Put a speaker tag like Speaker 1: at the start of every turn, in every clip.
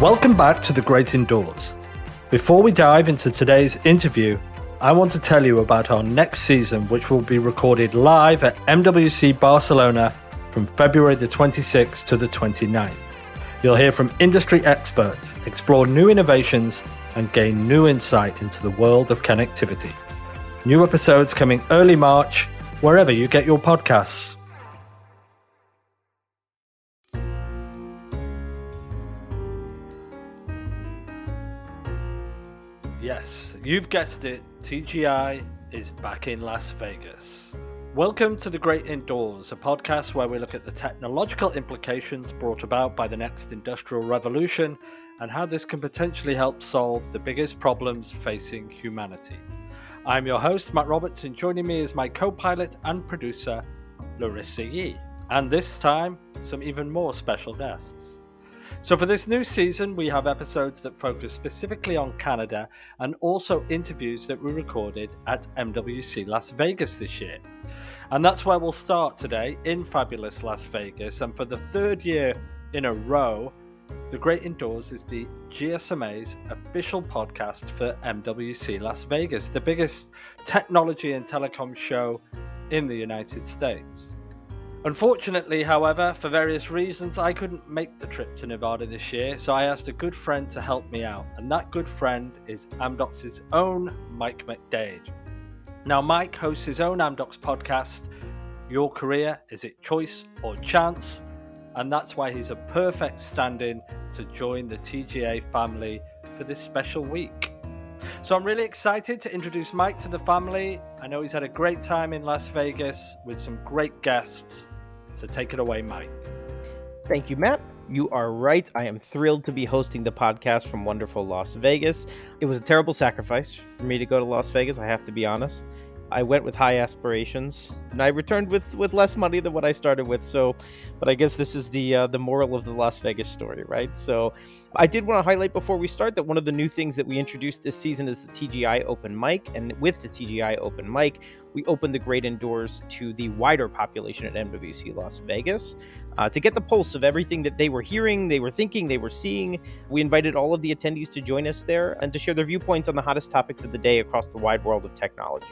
Speaker 1: Welcome back to The Great Indoors. Before we dive into today's interview, I want to tell you about our next season, which will be recorded live at MWC Barcelona from February the 26th to the 29th. You'll hear from industry experts, explore new innovations, and gain new insight into the world of connectivity. New episodes coming early March, wherever you get your podcasts. You've guessed it, TGI is back in Las Vegas. Welcome to The Great Indoors, a podcast where we look at the technological implications brought about by the next industrial revolution and how this can potentially help solve the biggest problems facing humanity. I'm your host, Matt Roberts, and joining me is my co pilot and producer, Larissa Yee. And this time, some even more special guests. So, for this new season, we have episodes that focus specifically on Canada and also interviews that we recorded at MWC Las Vegas this year. And that's where we'll start today in fabulous Las Vegas. And for the third year in a row, The Great Indoors is the GSMA's official podcast for MWC Las Vegas, the biggest technology and telecom show in the United States. Unfortunately, however, for various reasons, I couldn't make the trip to Nevada this year, so I asked a good friend to help me out, and that good friend is Amdocs's own Mike MacDade. Now, Mike hosts his own Amdocs podcast, Your Career Is It Choice or Chance? And that's why he's a perfect stand in to join the TGI family for this special week. So I'm really excited to introduce Mike to the family. I know he's had a great time in Las Vegas with some great guests. So take it away, Mike.
Speaker 2: Thank you, Matt. You are right. I am thrilled to be hosting the podcast from wonderful Las Vegas. It was a terrible sacrifice for me to go to Las Vegas, I have to be honest. I went with high aspirations, and I returned with with less money than what I started with. So, but I guess this is the uh, the moral of the Las Vegas story, right? So, I did want to highlight before we start that one of the new things that we introduced this season is the TGI Open Mic, and with the TGI Open Mic, we opened the great indoors to the wider population at MWC Las Vegas uh, to get the pulse of everything that they were hearing, they were thinking, they were seeing. We invited all of the attendees to join us there and to share their viewpoints on the hottest topics of the day across the wide world of technology.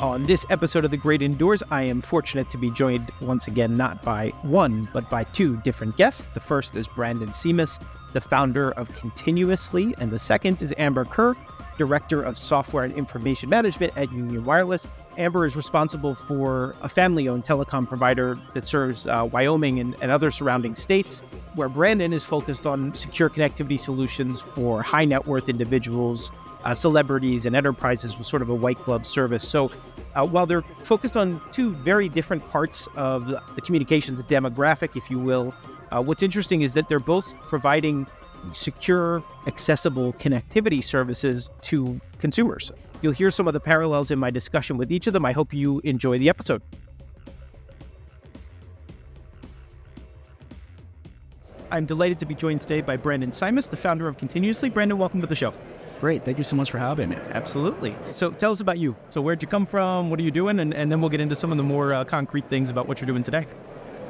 Speaker 2: On this episode of The Great Indoors, I am fortunate to be joined once again not by one, but by two different guests. The first is Brandon Simas, the founder of Continuously, and the second is Amber Kerr, Director of Software and Information Management at Union Wireless. Amber is responsible for a family owned telecom provider that serves uh, Wyoming and, and other surrounding states, where Brandon is focused on secure connectivity solutions for high net worth individuals uh, celebrities and enterprises with sort of a white glove service. So uh, while they're focused on two very different parts of the communications demographic, if you will, uh, what's interesting is that they're both providing secure, accessible connectivity services to consumers. You'll hear some of the parallels in my discussion with each of them. I hope you enjoy the episode. I'm delighted to be joined today by Brandon Simas, the founder of Continuously. Brandon, welcome to the show.
Speaker 3: Great. Thank you so much for having me.
Speaker 2: Absolutely. So tell us about you. So where'd you come from? What are you doing? And, and then we'll get into some of the more uh, concrete things about what you're doing today.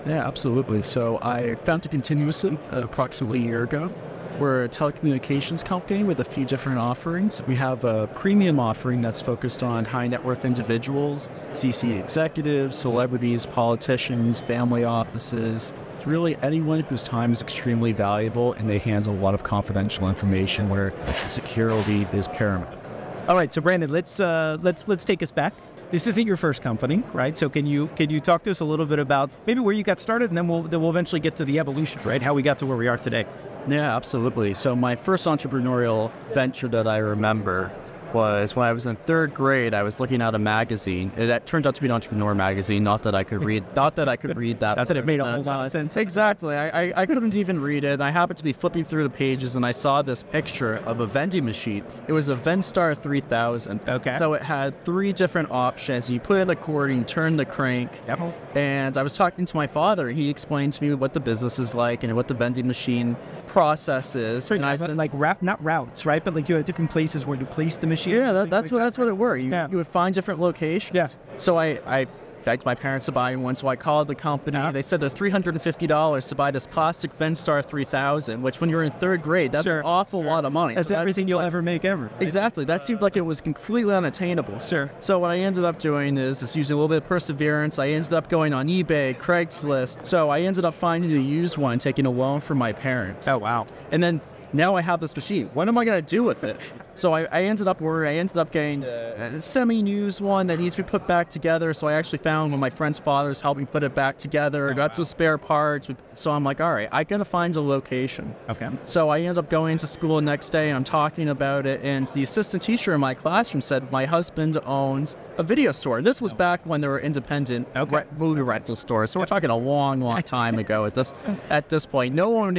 Speaker 3: Yeah, absolutely. So I founded Continuously approximately a year ago. We're a telecommunications company with a few different offerings. We have a premium offering that's focused on high net worth individuals, CC executives, celebrities, politicians, family offices, it's really anyone whose time is extremely valuable and they handle a lot of confidential information where security is paramount.
Speaker 2: All right, so Brandon, let's uh, let's let's take us back this isn't your first company, right? So can you can you talk to us a little bit about maybe where you got started, and then we'll then we'll eventually get to the evolution, right? How we got to where we are today.
Speaker 3: Yeah, absolutely. So my first entrepreneurial venture that I remember was when I was in third grade. I was looking at a magazine. It, that turned out to be an entrepreneur magazine. Not that I could read. Not that I could read that.
Speaker 2: not that it made a uh, whole lot of sense.
Speaker 3: Exactly. I, I, I couldn't even read it. I happened to be flipping through the pages and I saw this picture of a vending machine. It was a Vendstar 3000.
Speaker 2: Okay.
Speaker 3: So it had three different options. You put in the cord, you turn the crank.
Speaker 2: Yep.
Speaker 3: And I was talking to my father. He explained to me what the business is like and what the vending machine process is.
Speaker 2: So and I said, like, not routes, right? But like you have different places where to place the machine
Speaker 3: Yeah, that, that's
Speaker 2: like
Speaker 3: what
Speaker 2: that.
Speaker 3: that's what it were. You,
Speaker 2: Yeah.
Speaker 3: you would find different locations.
Speaker 2: Yeah.
Speaker 3: So I, I begged my parents to buy one, so I called the company.
Speaker 2: Yeah.
Speaker 3: They said they're three hundred and fifty dollars to buy this plastic Vendstar three thousand, which when you're in third grade, that's
Speaker 2: Sure,
Speaker 3: an awful lot of money.
Speaker 2: That's
Speaker 3: So
Speaker 2: everything you'll ever make ever. right?
Speaker 3: Exactly. That seemed like it was completely unattainable.
Speaker 2: Sure.
Speaker 3: So what I ended up doing is just using a little bit of perseverance. I ended up going on eBay, Craigslist. So I ended up finding a used one, taking a loan from my parents.
Speaker 2: Oh wow.
Speaker 3: And then now I have this machine. What am I going to do with it? So I, I ended up where I ended up getting a, semi-used one that needs to be put back together. So I actually found one of my friend's fathers helped me put it back together. Oh, got some spare parts. So I'm like, all right, I got to find a location.
Speaker 2: Okay.
Speaker 3: So I ended up going to school the next day and I'm talking about it. And the assistant teacher in my classroom said, My husband owns a video store. This was back when there were independent
Speaker 2: Okay.
Speaker 3: re- movie rental stores. So we're talking a long, long time ago at this at this point. No one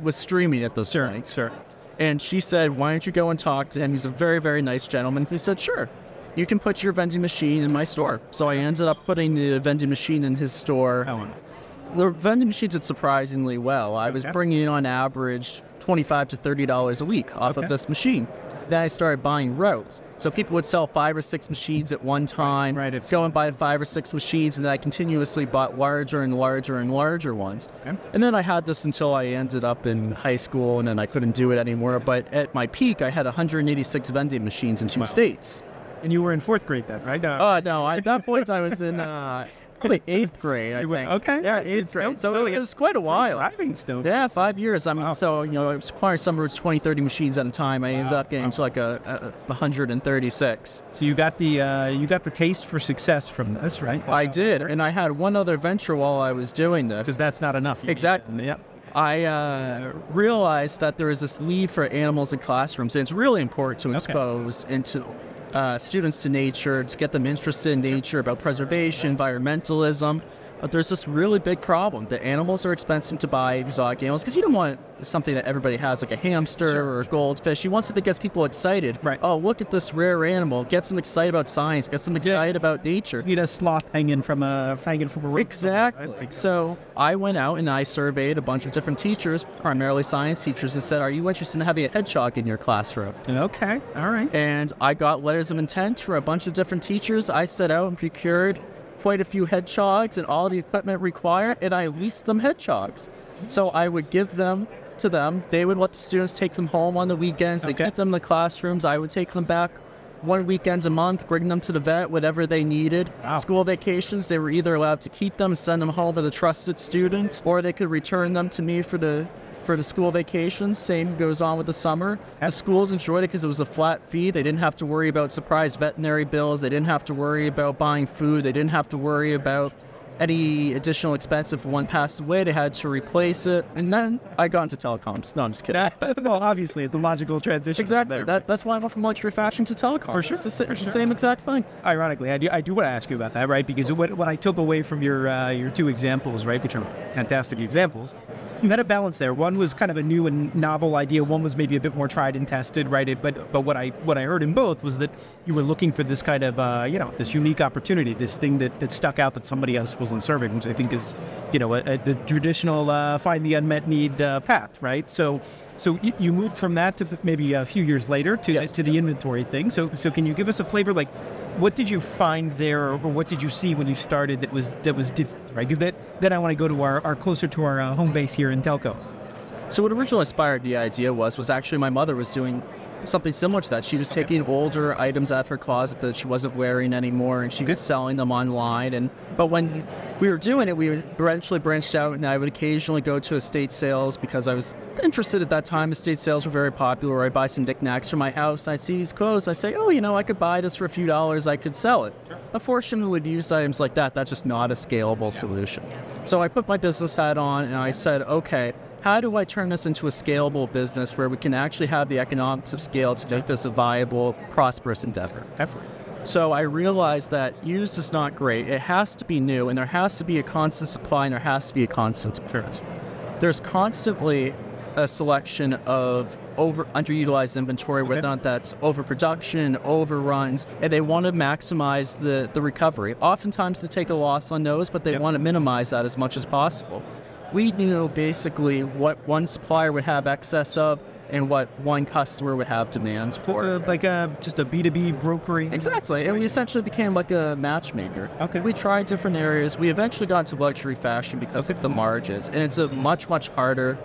Speaker 3: was streaming at this point.
Speaker 2: Sure.
Speaker 3: And she said, Why don't you go and talk to him? He's a very, very nice gentleman. He said, Sure. You can put your vending machine in my store. So I ended up putting the vending machine in his store
Speaker 2: wow.
Speaker 3: the vending machines did surprisingly well. I was
Speaker 2: Okay.
Speaker 3: bringing in on average twenty-five to thirty dollars a week off
Speaker 2: Okay.
Speaker 3: of this machine. Then I started buying rows. So people would sell five or six machines at one time.
Speaker 2: right, it's-
Speaker 3: Go and buy five or six machines, and then I continuously bought larger and larger and larger ones.
Speaker 2: Okay.
Speaker 3: And then I had this until I ended up in high school, and then I couldn't do it anymore. But at my peak, I had 186 vending machines in two
Speaker 2: Wow.
Speaker 3: states.
Speaker 2: And you were in fourth grade then, right? Uh,
Speaker 3: Oh no! At that point, I was in uh, probably eighth grade. I think.
Speaker 2: okay.
Speaker 3: Yeah, eighth
Speaker 2: it's
Speaker 3: grade. So
Speaker 2: still-
Speaker 3: it was quite a while.
Speaker 2: driving still.
Speaker 3: Yeah, five years. I'm
Speaker 2: Wow.
Speaker 3: so you know I was acquiring somewhere it's 20, 30 machines at a time. I ended up getting to like a, a, a 136.
Speaker 2: So you got the uh, you got the taste for success from this, right?
Speaker 3: I did, and I had one other venture while I was doing this.
Speaker 2: because that's not enough. You-
Speaker 3: Exactly.
Speaker 2: Yep.
Speaker 3: I uh, realized that there is this need for animals in classrooms, and it's really important to expose into uh, students to nature, to get them interested in nature, about preservation, environmentalism. But there's this really big problem that animals are expensive to buy, exotic animals, because you don't want something that everybody has, like a hamster or a goldfish. You want something that gets people excited.
Speaker 2: Right.
Speaker 3: Oh, look at this rare animal. Gets them excited about science. Gets them excited about nature.
Speaker 2: You need a sloth hanging from a hanging from a rope.
Speaker 3: Exactly.
Speaker 2: Right?
Speaker 3: So I went out and I surveyed a bunch of different teachers, primarily science teachers, and said, "Are you interested in having a hedgehog in your classroom?"
Speaker 2: Okay. All right.
Speaker 3: And I got letters of intent for a bunch of different teachers. I set out and procured quite a few hedgehogs and all the equipment required, and I leased them hedgehogs. So I would give them to them. They would let the students take them home on the weekends. They
Speaker 2: Okay.
Speaker 3: keep them in the classrooms. I would take them back one weekend a month, bring them to the vet, whatever they needed.
Speaker 2: Wow.
Speaker 3: School vacations, they were either allowed to keep them, send them home to the trusted student, or they could return them to me for the for the school vacations. Same goes on with the summer. The schools enjoyed it because it was a flat fee. They didn't have to worry about surprise veterinary bills. They didn't have to worry about buying food. They didn't have to worry about any additional expense if one passed away. They had to replace it. And then I got into telecoms. No, I'm just kidding.
Speaker 2: well, obviously, it's a logical transition.
Speaker 3: Exactly.
Speaker 2: there.
Speaker 3: That, that's why I went from luxury fashion to telecom.
Speaker 2: For sure,
Speaker 3: It's the, it's the same exact thing.
Speaker 2: Ironically, I do, I do want to ask you about that, right? Because what, what I took away from your uh, your two examples, right, which are fantastic examples, you had a balance there. One was kind of a new and novel idea. One was maybe a bit more tried and tested, right? It, but but what I what I heard in both was that you were looking for this kind of uh, you know this unique opportunity, this thing that, that stuck out that somebody else wasn't serving, which I think is you know a, a, the traditional uh, find the unmet need uh, path, right? So. So you, you moved from that to maybe a few years later to
Speaker 3: Yes.
Speaker 2: to the inventory thing. So so can you give us a flavor like what did you find there or what did you see when you started that was that was different, right? Because that then I want to go to our, our closer to our uh, home base here in Telco.
Speaker 3: So what originally inspired the idea was was actually my mother was doing something similar to that. She was taking older items out of her closet that she wasn't wearing anymore, and she was selling them online. And but when we were doing it, we eventually branched out, and I would occasionally go to estate sales because I was interested at that time. Estate sales were very popular. I'd buy some knickknacks for my house. I'd see these clothes. I say, oh, you know, I could buy this for a few dollars. I could sell it. Unfortunately, with used items like that, that's just not a scalable solution. So I put my business hat on, and I said, okay how do I turn this into a scalable business where we can actually have the economics of scale to make this a viable, prosperous endeavor?
Speaker 2: Effort.
Speaker 3: So I realized that used is not great. It has to be new, and there has to be a constant supply, and there has to be a constant demand. There's constantly a selection of over underutilized inventory, whether or not that's overproduction, overruns, and they want to maximize the, the recovery. Oftentimes they take a loss on those, but they
Speaker 2: Yep.
Speaker 3: want to minimize that as much as possible. We knew basically what one supplier would have excess of, and what one customer would have demands for.
Speaker 2: like a just a B two B brokering.
Speaker 3: Exactly, and we essentially became like a matchmaker.
Speaker 2: Okay.
Speaker 3: We tried different areas. We eventually got to luxury fashion because of the margins, and it's a much much harder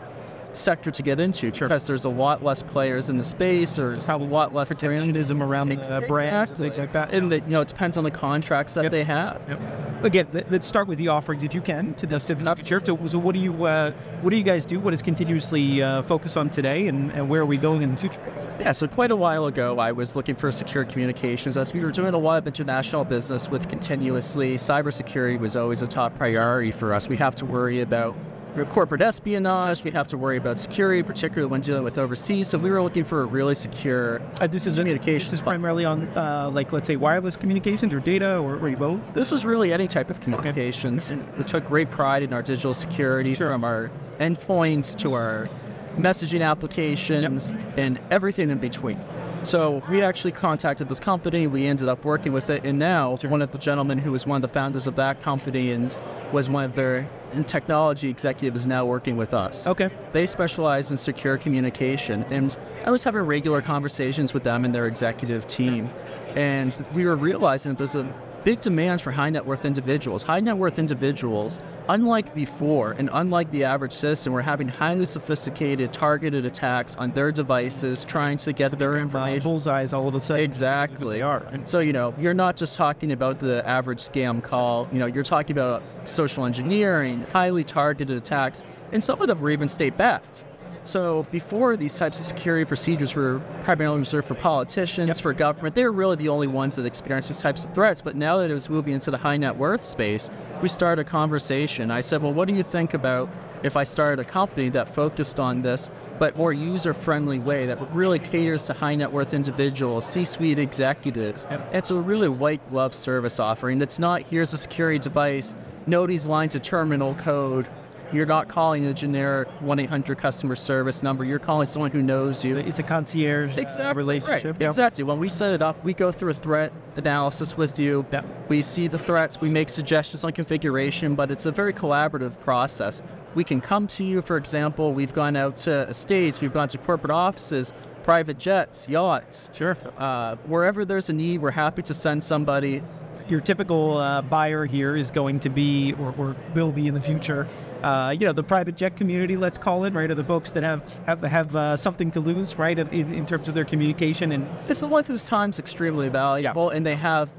Speaker 3: sector to get into because there's a lot less players in the space. There's
Speaker 2: Probably
Speaker 3: a lot less brands.
Speaker 2: protectionism around
Speaker 3: Ex-
Speaker 2: uh, brands,
Speaker 3: exactly.
Speaker 2: things like that.
Speaker 3: And that you know, it depends on the contracts that
Speaker 2: Yep.
Speaker 3: they have.
Speaker 2: Yep. Again, let, us start with the offerings if you can to the to the future. So, so what do you uh, what do you guys do? What is continuously uh, focus on today, and, and where are we going in the future?
Speaker 3: Yeah, so quite a while ago, I was looking for secure communications. As we were doing a lot of international business with continuously, cybersecurity was always a top priority for us. We have to worry about corporate espionage. We have to worry about security, particularly when dealing with overseas. So we were looking for a really secure.
Speaker 2: Uh, this is
Speaker 3: Communications.
Speaker 2: This is primarily on uh, like let's say wireless communications or data or, or both.
Speaker 3: This was really any type of communications. And we took great pride in our digital security from our endpoints to our messaging applications and everything in between. So we actually contacted this company. We ended up working with it, and now one of the gentlemen who was one of the founders of that company and was one of their technology executives is now working with us.
Speaker 2: Okay.
Speaker 3: They specialize in secure communication, and I was having regular conversations with them and their executive team, and we were realizing that there's a big demands for high net worth individuals. High net worth individuals, unlike before and unlike the average citizen, were having highly sophisticated, targeted attacks on their devices, trying to get their
Speaker 2: Uh,
Speaker 3: information.
Speaker 2: bullseyes all of a sudden.
Speaker 3: Exactly.
Speaker 2: They are.
Speaker 3: So, you know, you're not just talking about the average scam call, you know, you're talking about social engineering, highly targeted attacks, and some of them were even state backed. So, before these types of security procedures were primarily reserved for politicians, for government, they were really the only ones that experienced these types of threats. But now that it was moving into the high net worth space, we started a conversation. I said, Well, what do you think about if I started a company that focused on this, but more user friendly way that really caters to high net worth individuals, C suite executives. It's a really white glove service offering that's not here's a security device, know these lines of terminal code. You're not calling a generic 1 800 customer service number, you're calling someone who knows you.
Speaker 2: It's a concierge uh,
Speaker 3: Exactly.
Speaker 2: relationship.
Speaker 3: Right.
Speaker 2: Yeah.
Speaker 3: Exactly. When we set it up, we go through a threat analysis with you.
Speaker 2: Yeah.
Speaker 3: We see the threats, we make suggestions on configuration, but it's a very collaborative process. We can come to you, for example, we've gone out to estates, we've gone to corporate offices, private jets, yachts.
Speaker 2: Sure.
Speaker 3: Uh, wherever there's a need, we're happy to send somebody.
Speaker 2: Your typical uh, buyer here is going to be, or, or will be in the future, uh, you know, the private jet community, let's call it, right? Are the folks that have have, have uh, something to lose, right, in, in terms of their communication and
Speaker 3: It's the one whose time's extremely valuable, and they have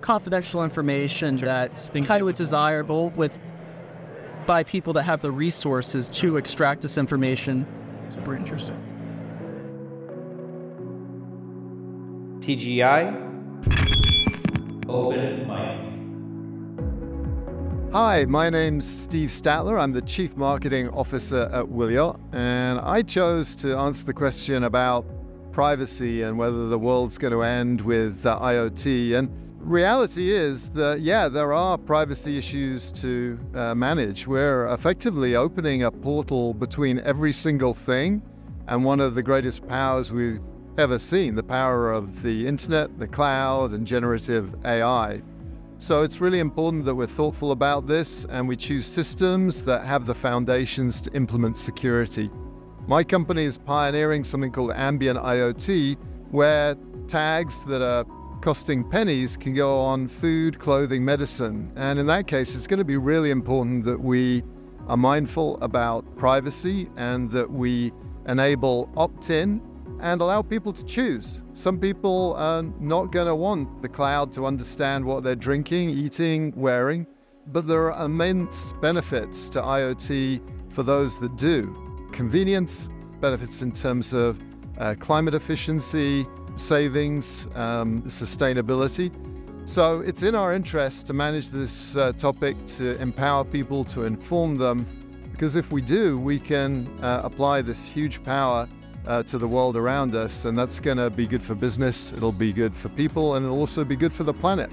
Speaker 3: confidential information that's
Speaker 2: Things
Speaker 3: highly desirable with by people that have the resources to extract this information.
Speaker 2: super interesting.
Speaker 4: TGI. Open mic.
Speaker 5: Hi, my name's Steve Statler. I'm the Chief Marketing Officer at Wiliot, and I chose to answer the question about privacy and whether the world's going to end with uh, IoT. And reality is that, yeah, there are privacy issues to uh, manage. We're effectively opening a portal between every single thing and one of the greatest powers we've ever seen the power of the internet, the cloud, and generative AI. So it's really important that we're thoughtful about this and we choose systems that have the foundations to implement security. My company is pioneering something called ambient IoT, where tags that are costing pennies can go on food, clothing, medicine. And in that case, it's going to be really important that we are mindful about privacy and that we enable opt in and allow people to choose. Some people are not going to want the cloud to understand what they're drinking, eating, wearing, but there are immense benefits to IoT for those that do. Convenience, benefits in terms of uh, climate efficiency, savings, um, sustainability. So it's in our interest to manage this uh, topic, to empower people, to inform them, because if we do, we can uh, apply this huge power uh, to the world around us, and that's going to be good for business, it'll be good for people, and it'll also be good for the planet.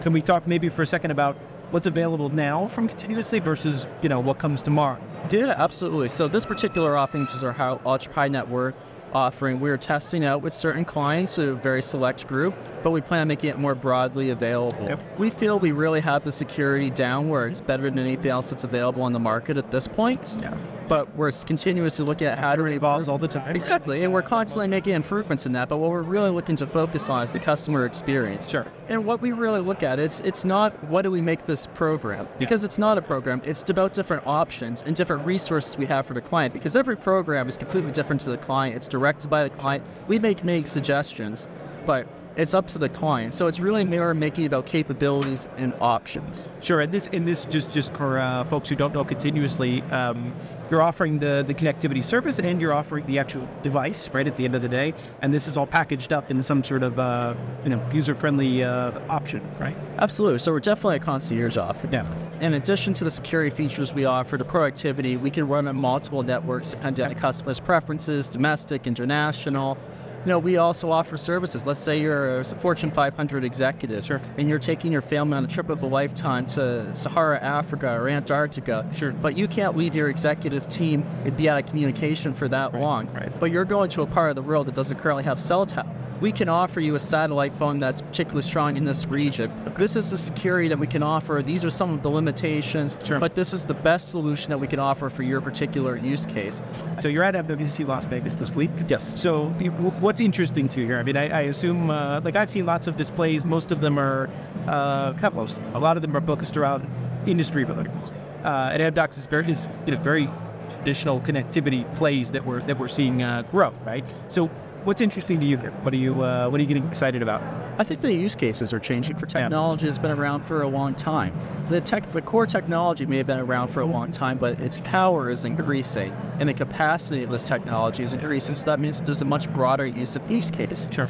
Speaker 2: Can we talk maybe for a second about what's available now from continuously versus you know what comes tomorrow?
Speaker 3: Yeah, absolutely. So this particular offering, which is our high, ultra high net worth offering we're testing out with certain clients, a very select group, but we plan on making it more broadly available. We feel we really have the security down where it's better than anything else that's available on the market at this point.
Speaker 2: Yeah.
Speaker 3: But we're continuously looking at how to
Speaker 2: Evolves all the time.
Speaker 3: Exactly, and we're constantly making improvements in that. But what we're really looking to focus on is the customer experience.
Speaker 2: Sure.
Speaker 3: And what we really look at it's it's not what do we make this program because it's not a program. It's about different options and different resources we have for the client because every program is completely different to the client. It's directed by the client. We make make suggestions, but it's up to the client. So it's really more making about capabilities and options.
Speaker 2: Sure, and this and this just just for uh, folks who don't know continuously, um, you're offering the the connectivity service and you're offering the actual device right at the end of the day, and this is all packaged up in some sort of uh, you know user friendly uh, option, right?
Speaker 3: Absolutely. So we're definitely a concierge offer.
Speaker 2: Yeah.
Speaker 3: In addition to the security features we offer, the productivity, we can run on multiple networks depending on the customer's preferences, domestic, international. You know, we also offer services. Let's say you're a Fortune 500 executive,
Speaker 2: Sure.
Speaker 3: and you're taking your family on a trip of a lifetime to Sahara, Africa, or Antarctica.
Speaker 2: Sure.
Speaker 3: But you can't leave your executive team and be out of communication for that long.
Speaker 2: right.
Speaker 3: But you're going to a part of the world that doesn't currently have cell tower. We can offer you a satellite phone that's particularly strong in this region. This is the security that we can offer. These are some of the limitations,
Speaker 2: Sure.
Speaker 3: but this is the best solution that we can offer for your particular use case.
Speaker 2: So you're at MWC Las Vegas this week.
Speaker 3: Yes.
Speaker 2: So you- what's interesting to you here? I mean, I, I assume uh, like I've seen lots of displays. Most of them are, uh, most. A lot of them are focused around industry verticals. Uh, and Amdocs is very is you know very traditional connectivity plays that we're that we're seeing uh, grow. Right. So what's interesting to you here? What are you uh, what are you getting excited about?
Speaker 3: I think the use cases are changing for technology that's been around for a long time. The tech, the core technology may have been around for a long time, but its power is increasing, and the capacity of this technology is increasing. So that means there's a much broader use of use cases.
Speaker 2: Sure.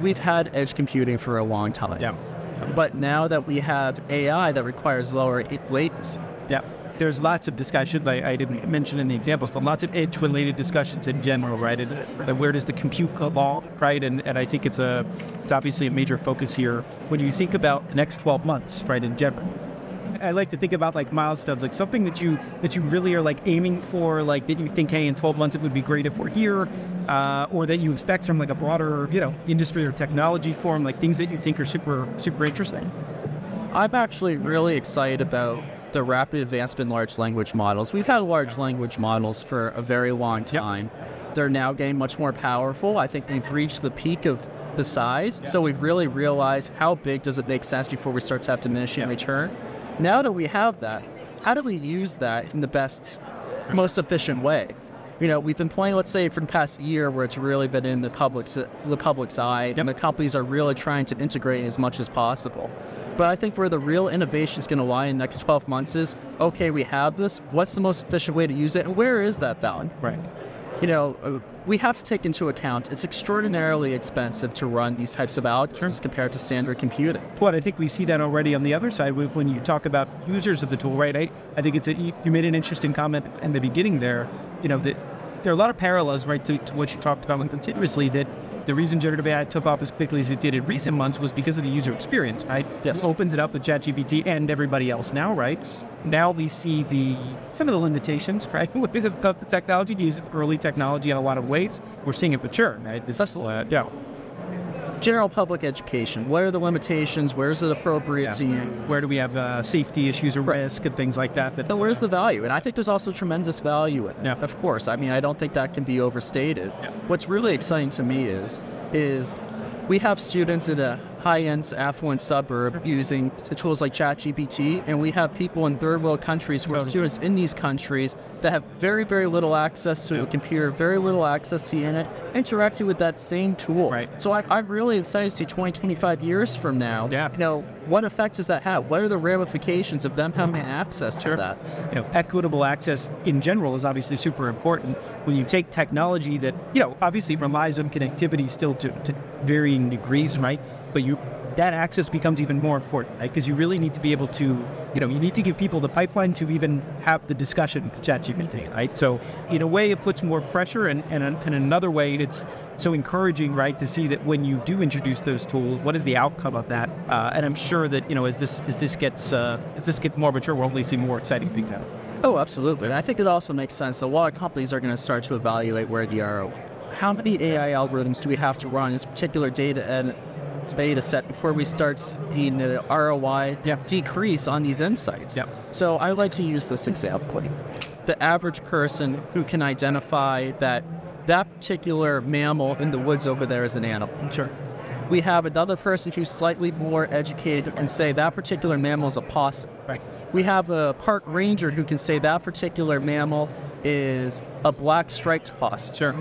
Speaker 3: We've had edge computing for a long time.
Speaker 2: Yeah.
Speaker 3: But now that we have AI that requires lower latency,
Speaker 2: Yeah. There's lots of discussion. I, didn't mention in the examples, but lots of edge-related discussions in general, right? And, and where does the compute along, right? And and I think it's a it's obviously a major focus here when you think about the next 12 months, right? In general, I like to think about like milestones, like something that you that you really are like aiming for, like that you think, hey, in 12 months it would be great if we're here, uh, or that you expect from like a broader, you know, industry or technology form, like things that you think are super super interesting.
Speaker 3: I'm actually really excited about the rapid advancement in large language models. We've had large language models for a very long time. They're now getting much more powerful. I think we've reached the peak of the size, so we've really realized how big does it make sense before we start to have diminishing return. Now that we have that, how do we use that in the best, most efficient way? You know, we've been playing, let's say, for the past year, where it's really been in the public's the public's eye, and the companies are really trying to integrate as much as possible. But I think where the real innovation is going to lie in the next 12 months is, okay, we have this. What's the most efficient way to use it, and where is that value?
Speaker 2: Right.
Speaker 3: You know, uh, we have to take into account it's extraordinarily expensive to run these types of algorithms compared to standard computing.
Speaker 2: Well, I think we see that already on the other side when you talk about users of the tool, right? I, I think it's a, you you made an interesting comment in the beginning there. You know that there are a lot of parallels, right, to, to what you talked about continuously. That the reason generative AI took off as quickly as it did in recent months was because of the user experience, right?
Speaker 3: Yes.
Speaker 2: It opens it up with ChatGPT and everybody else now, right? Now we see the some of the limitations, right, with the, technology. Use early technology in a lot of ways. We're seeing it mature, right? This, is, uh, yeah.
Speaker 3: General public education. What are the limitations? Where is it appropriate to use?
Speaker 2: Where do we have uh, safety issues or risk and things like that? That
Speaker 3: But where's the value? And I think there's also tremendous value in it.
Speaker 2: Yeah.
Speaker 3: Of course. I mean, I don't think that can be overstated.
Speaker 2: Yeah.
Speaker 3: What's really exciting to me is, is we have students in a high-end affluent suburb using tools like ChatGPT, and we have people in third world countries who are students in these countries that have very, very little access to a computer, very little access to the internet, interacting with that same tool.
Speaker 2: Right.
Speaker 3: So I, I'm really excited to see 20, 25 years from now,
Speaker 2: Yeah.
Speaker 3: you know, what effect does that have? What are the ramifications of them having access to that?
Speaker 2: you know, equitable access in general is obviously super important. When you take technology that, you know, obviously relies on connectivity still to, to varying degrees, right? But you that access becomes even more important, right? Because you really need to be able to, you know, you need to give people the pipeline to even have the discussion with ChatGPT, right? So in a way, it puts more pressure, and, and in another way, it's so encouraging, right, to see that when you do introduce those tools, what is the outcome of that? Uh, and I'm sure that you know, as this as this gets uh, as this gets more mature, we'll only see more exciting things happen.
Speaker 3: Oh, absolutely. And I think it also makes sense that a lot of companies are going to start to evaluate where the ROI. how many AI algorithms do we have to run in this particular data and data set before we start seeing the ROI decrease on these insights?
Speaker 2: Yep.
Speaker 3: So I like to use this example. The average person who can identify that that particular mammal in the woods over there is an animal.
Speaker 2: Sure.
Speaker 3: We have another person who's slightly more educated and say that particular mammal is a possum.
Speaker 2: Right.
Speaker 3: We have a park ranger who can say that particular mammal is a black striped possum.
Speaker 2: Sure.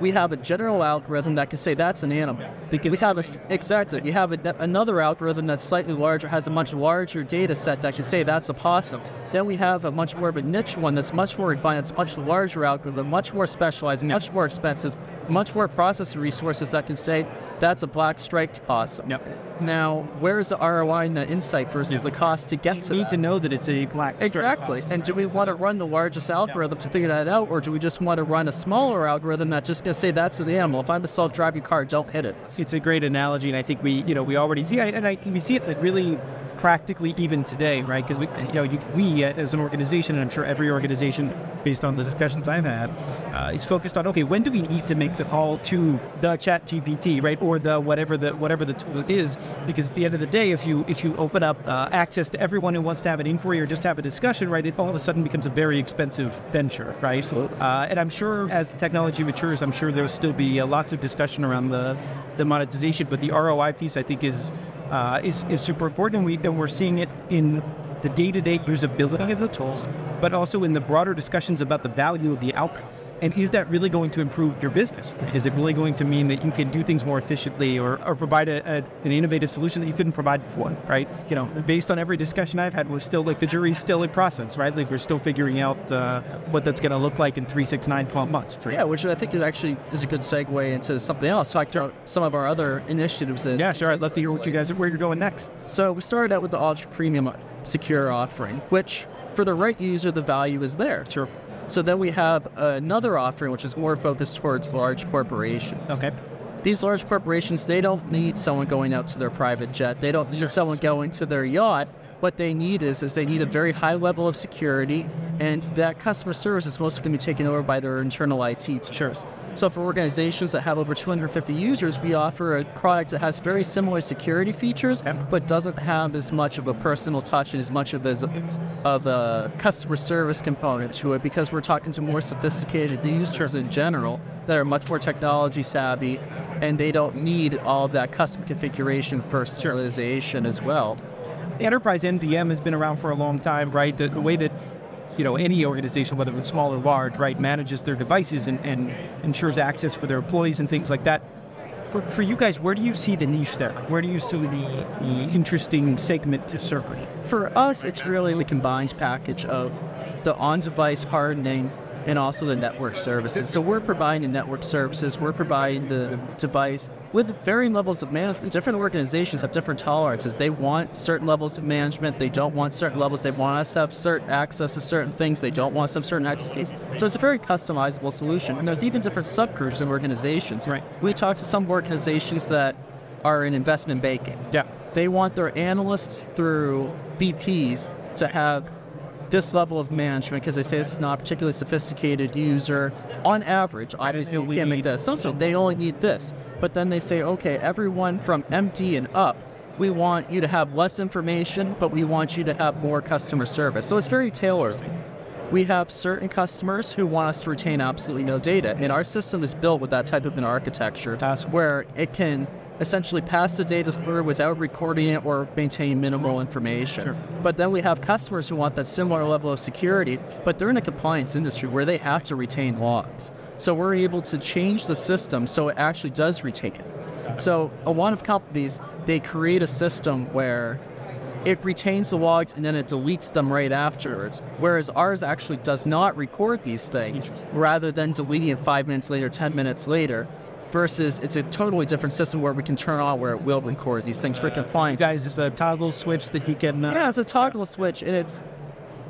Speaker 3: We have a general algorithm that can say that's an animal. we have a, exactly. You have a, another algorithm that's slightly larger, has a much larger data set that can say that's a possum. Then we have a much more of a niche one that's much more refined, it's much larger algorithm, much more specialized, much more expensive, much more processing resources that can say that's a black striped possum.
Speaker 2: Yep.
Speaker 3: Now, where's the ROI and the insight versus the cost to get
Speaker 2: You
Speaker 3: to
Speaker 2: need
Speaker 3: that?
Speaker 2: to know that it's a black striped
Speaker 3: Exactly. And do we want to run the largest algorithm to figure that out, or do we just want to run a smaller algorithm that's just going to say that's an animal? If I'm a self-driving car, don't hit it.
Speaker 2: It's a great analogy, and I think we, you know, we already see, and I, we see it like really practically even today, right? Because we, you know, you, we uh, as an organization, and I'm sure every organization, based on the discussions I've had, uh, is focused on okay, when do we need to make the call to the ChatGPT, right, or the whatever the whatever the tool is? Because at the end of the day, if you if you open up uh, access to everyone who wants to have an inquiry or just have a discussion, right, it all of a sudden becomes a very expensive venture, right?
Speaker 3: Absolutely.
Speaker 2: Uh, and I'm sure as the technology matures, I'm sure there'll still be uh, lots of discussion around the, the monetization. But the ROI piece, I think, is uh, is, is super important, and we and we're seeing it in the day-to-day usability of the tools, but also in the broader discussions about the value of the outcome. And is that really going to improve your business? Is it really going to mean that you can do things more efficiently or, or provide a, a, an innovative solution that you couldn't provide before, right? You know, based on every discussion I've had, we're still like the jury's still in process, right? Like we're still figuring out uh, what that's going to look like in three, six, nine, 12 months. right?
Speaker 3: Yeah, which I think is actually is a good segue into something else. Talk about some of our other initiatives. That
Speaker 2: Yeah, sure. I'd love to hear what you guys, where you're going next.
Speaker 3: So we started out with the Ultra Premium Secure offering, which for the right user, the value is there.
Speaker 2: Sure.
Speaker 3: So then we have another offering, which is more focused towards large corporations.
Speaker 2: Okay.
Speaker 3: These large corporations, they don't need someone going out to their private jet. They don't need someone going to their yacht. What they need is, is they need a very high level of security, and that customer service is mostly going to be taken over by their internal IT teams. So for organizations that have over 250 users, we offer a product that has very similar security features, but doesn't have as much of a personal touch and as much of as of a customer service component to it because we're talking to more sophisticated users in general that are much more technology savvy, and they don't need all that custom configuration for serialization as well.
Speaker 2: Enterprise MDM has been around for a long time, right? The, the way that you know any organization, whether it's small or large, right, manages their devices and, and ensures access for their employees and things like that. For, for you guys, where do you see the niche there? Where do you see the, the interesting segment to serve?
Speaker 3: For us, it's really the combined package of the on-device hardening and also the network services. So we're providing the network services, we're providing the device with varying levels of management. Different organizations have different tolerances. They want certain levels of management, they don't want certain levels. They want us to have certain access to certain things, they don't want some certain access to things. So it's a very customizable solution. And there's even different subgroups in organizations.
Speaker 2: Right.
Speaker 3: We talk to some organizations that are in investment banking.
Speaker 2: Yeah.
Speaker 3: They want their analysts through VPs to have this level of management because they say this is not a particularly sophisticated user. On average, obviously you can't make that assumption. They only need this. But then they say, okay, everyone from MD and up, we want you to have less information, but we want you to have more customer service. So it's very tailored. We have certain customers who want us to retain absolutely no data, and our system is built with that type of an architecture where it can essentially pass the data through without recording it or maintaining minimal information.
Speaker 2: Sure.
Speaker 3: But then we have customers who want that similar level of security, but they're in a compliance industry where they have to retain logs. So we're able to change the system so it actually does retain it. So a lot of companies, they create a system where it retains the logs and then it deletes them right afterwards. Whereas ours actually does not record these things rather than deleting it five minutes later, 10 minutes later. Versus it's a totally different system where we can turn on where it will record these things for compliance.
Speaker 2: guys, it's a toggle switch that you can. Uh,
Speaker 3: Yeah, it's a toggle switch, and it's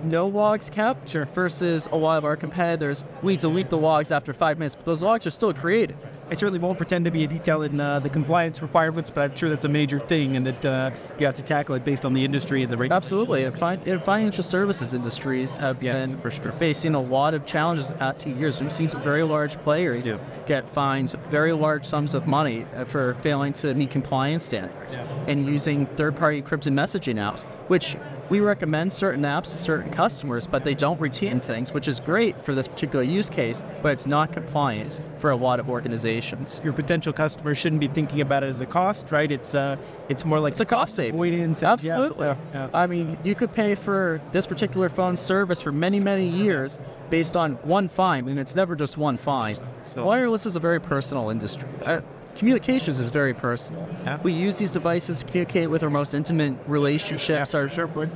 Speaker 3: no logs kept
Speaker 2: Sure.
Speaker 3: versus a lot of our competitors. We delete the logs after five minutes, but those logs are still created.
Speaker 2: I certainly won't pretend to be a detail in uh, the compliance requirements, but I'm sure that's a major thing, and that uh, you have to tackle it based on the industry and the regulations.
Speaker 3: Absolutely. And, fin- financial services industries have
Speaker 2: Yes,
Speaker 3: been
Speaker 2: for sure.
Speaker 3: facing a lot of challenges the past two years. We've seen some very large players
Speaker 2: Yeah.
Speaker 3: get fines, very large sums of money uh, for failing to meet compliance standards
Speaker 2: Yeah.
Speaker 3: and using third-party encrypted messaging apps, which we recommend certain apps to certain customers, but they don't retain things, which is great for this particular use case, but it's not compliant for a lot of organizations.
Speaker 2: Your potential customers shouldn't be thinking about it as a cost, right? It's uh, it's more like
Speaker 3: It's a cost savings.
Speaker 2: avoidance. Yeah.
Speaker 3: Absolutely.
Speaker 2: Yeah.
Speaker 3: I mean, you could pay for this particular phone service for many, many years based on one fine, and it's never just one fine.
Speaker 2: So-
Speaker 3: Wireless is a very personal industry. Uh, communications is very personal.
Speaker 2: Yeah.
Speaker 3: We use these devices to communicate with our most intimate relationships. Our,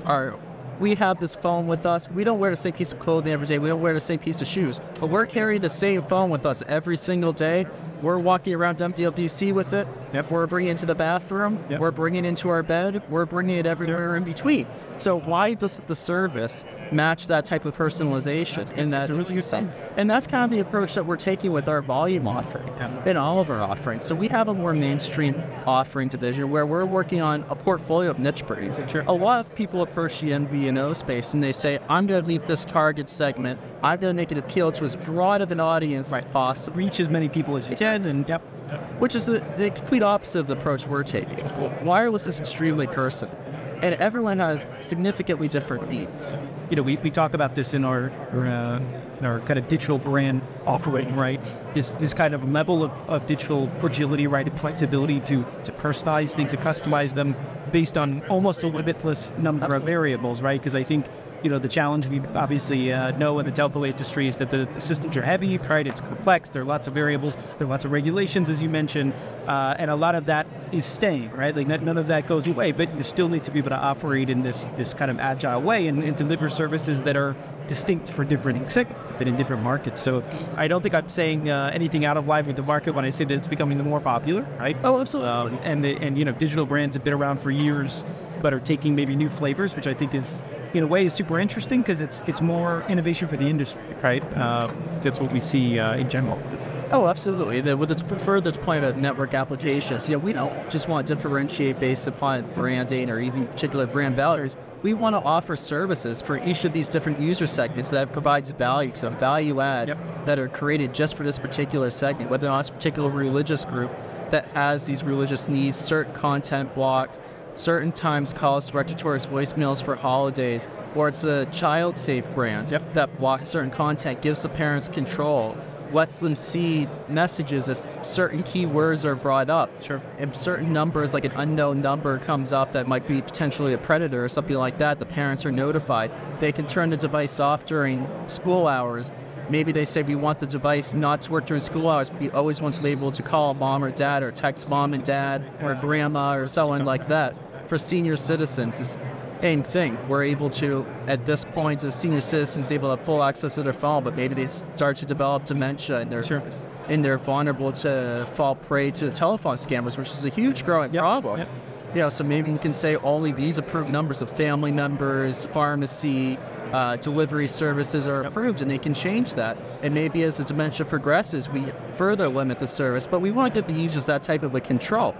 Speaker 3: our, we have this phone with us. We don't wear the same piece of clothing every day. We don't wear the same piece of shoes. But we're carrying the same phone with us every single day. We're walking around MWC with it.
Speaker 2: Yep.
Speaker 3: We're bringing it into the bathroom.
Speaker 2: Yep.
Speaker 3: We're bringing it into our bed. We're bringing it everywhere in between. So why does the service match that type of personalization? And that and that's kind of the approach that we're taking with our volume offering
Speaker 2: Yeah.
Speaker 3: in all of our offerings. So we have a more mainstream offering division where we're working on a portfolio of niche brands.
Speaker 2: Sure.
Speaker 3: A lot of people approach the MVNO space and they say, I'm going to leave this target segment. I'm going to make it appeal to as broad of an audience as possible
Speaker 2: reach as many people as you can, and yep.
Speaker 3: which is the, the complete opposite of the approach we're taking. Wireless is extremely personal, and everyone has significantly different needs.
Speaker 2: you know, we, we talk about this in our our, uh, in our kind of digital brand offering, right? This this kind of level of, of digital fragility, right, and flexibility to to personalize things, to customize them based on almost a limitless number of variables, right? Because I think you know the challenge we obviously uh, know in the telco industry is that the, the systems are heavy, right? It's complex. There are lots of variables. There are lots of regulations, as you mentioned, uh, and a lot of that is staying, right? Like none none of that goes away, but you still need to be able to operate in this this kind of agile way and, and deliver services that are distinct for different segments, fit in different markets. So I don't think I'm saying uh, anything out of line with the market when I say that it's becoming more popular, right?
Speaker 3: Oh, absolutely.
Speaker 2: Um, and the, and you know, digital brands have been around for years, but are taking maybe new flavors, which I think is in a way is super interesting because it's it's more innovation for the industry, right? Uh, that's what we see uh, in general.
Speaker 3: Oh, absolutely. The, with its further deployment of network applications, know, we don't just want to differentiate based upon branding or even particular brand values. We want to offer services for each of these different user segments that provides value, so value adds
Speaker 2: Yep.
Speaker 3: that are created just for this particular segment, whether or not it's a particular religious group that has these religious needs, certain content blocked, certain times calls directed towards voicemails for holidays, or it's a child safe brand
Speaker 2: Yep.
Speaker 3: that blocks certain content, gives the parents control, lets them see messages if certain keywords are brought up.
Speaker 2: Sure.
Speaker 3: If certain numbers, like an unknown number, comes up that might be potentially a predator or something like that, the parents are notified. They can turn the device off during school hours. Maybe they say we want the device not to work during school hours. But we always want to be able to call mom or dad or text mom and dad or grandma or someone like that. For senior citizens, it's same thing. We're able to, at this point, as senior citizens, able to have full access to their phone, but maybe they start to develop dementia and they're,
Speaker 2: Sure.
Speaker 3: and they're vulnerable to fall prey to telephone scammers, which is a huge growing
Speaker 2: Yep,
Speaker 3: problem.
Speaker 2: yep.
Speaker 3: Know, so maybe you can say only these approved numbers of family members, pharmacy, uh, delivery services are approved, and they can change that. And maybe as the dementia progresses, we further limit the service, but we want to give the users that type of a control.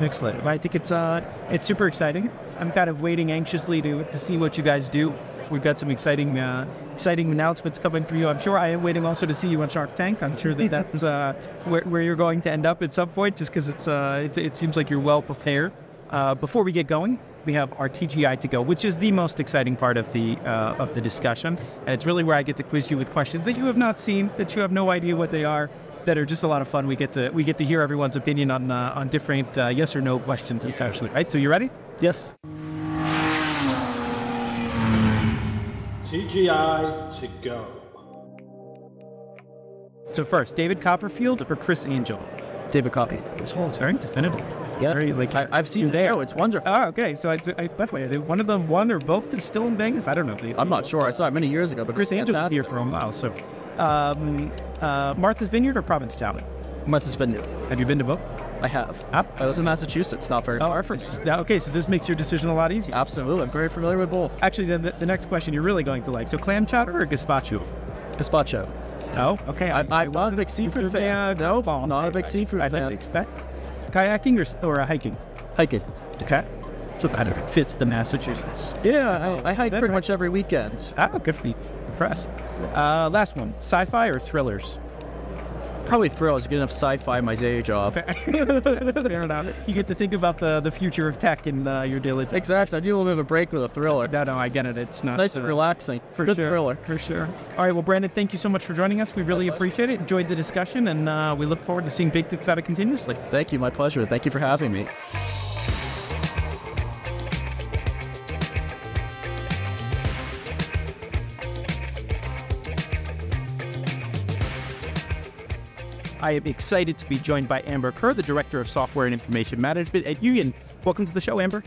Speaker 2: Excellent. Well, I think it's uh it's super exciting. I'm kind of waiting anxiously to to see what you guys do. We've got some exciting uh, exciting announcements coming for you. I'm sure I am waiting also to see you on Shark Tank. I'm sure that that's uh, where, where you're going to end up at some point, just because it's uh it, it seems like you're well prepared. Uh, before we get going, we have our TGI to go, which is the most exciting part of the uh, of the discussion, and it's really where I get to quiz you with questions that you have not seen, that you have no idea what they are, that are just a lot of fun. We get to we get to hear everyone's opinion on uh, on different uh, yes or no questions, essentially. Right? So you ready?
Speaker 3: Yes.
Speaker 1: TGI to go.
Speaker 2: So first, David Copperfield or Criss Angel?
Speaker 3: David Copy.
Speaker 2: Oh, it's very definitive.
Speaker 3: Yes.
Speaker 2: Very, like,
Speaker 3: I, I've seen
Speaker 2: you're
Speaker 3: the
Speaker 2: there.
Speaker 3: show. It's wonderful.
Speaker 2: Oh, okay. So it's, I, by the way, are they- one of them, one or both is still in Vegas. I don't know. They-
Speaker 3: I'm not sure. I saw it many years ago, but Criss
Speaker 2: Angel was here for a while. So, um, uh, Martha's Vineyard or Provincetown?
Speaker 3: Martha's Vineyard.
Speaker 2: Have you been to both?
Speaker 3: I have. I live in Massachusetts, not very
Speaker 2: Oh,
Speaker 3: far from
Speaker 2: now, okay, so this makes your decision a lot easier.
Speaker 3: Absolutely. I'm very familiar with both.
Speaker 2: Actually, then the, the next question you're really going to like. So, clam chowder or gazpacho?
Speaker 3: Gazpacho.
Speaker 2: Oh, okay.
Speaker 3: I, I'm not a big seafood fan. No, not a big seafood
Speaker 2: I didn't
Speaker 3: fan.
Speaker 2: expect. Kayaking or, or uh, hiking?
Speaker 3: Hiking.
Speaker 2: Okay. So kind of fits the Massachusetts.
Speaker 3: Yeah, I, I hike pretty much every weekend.
Speaker 2: Ah, good for you. Impressed. Uh, last one: sci-fi or thrillers?
Speaker 3: Probably thrills. Get enough sci-fi in my day job.
Speaker 2: Fair enough. You get to think about the, the future of tech in uh, your daily. Job.
Speaker 3: Exactly. I do a little bit of a break with a thriller.
Speaker 2: No, no, I get it. It's not
Speaker 3: Nice and
Speaker 2: uh,
Speaker 3: relaxing.
Speaker 2: for
Speaker 3: Good
Speaker 2: sure.
Speaker 3: thriller.
Speaker 2: For sure. All right. Well, Brandon, thank you so much for joining us. We really appreciate it. Enjoyed the discussion, and uh, we look forward to seeing Big Things out of continuously.
Speaker 3: Thank you. My pleasure. Thank you for having me.
Speaker 2: I am excited to be joined by Amber Kerr, the Director of Software and Information Management at Union. Welcome to the show, Amber.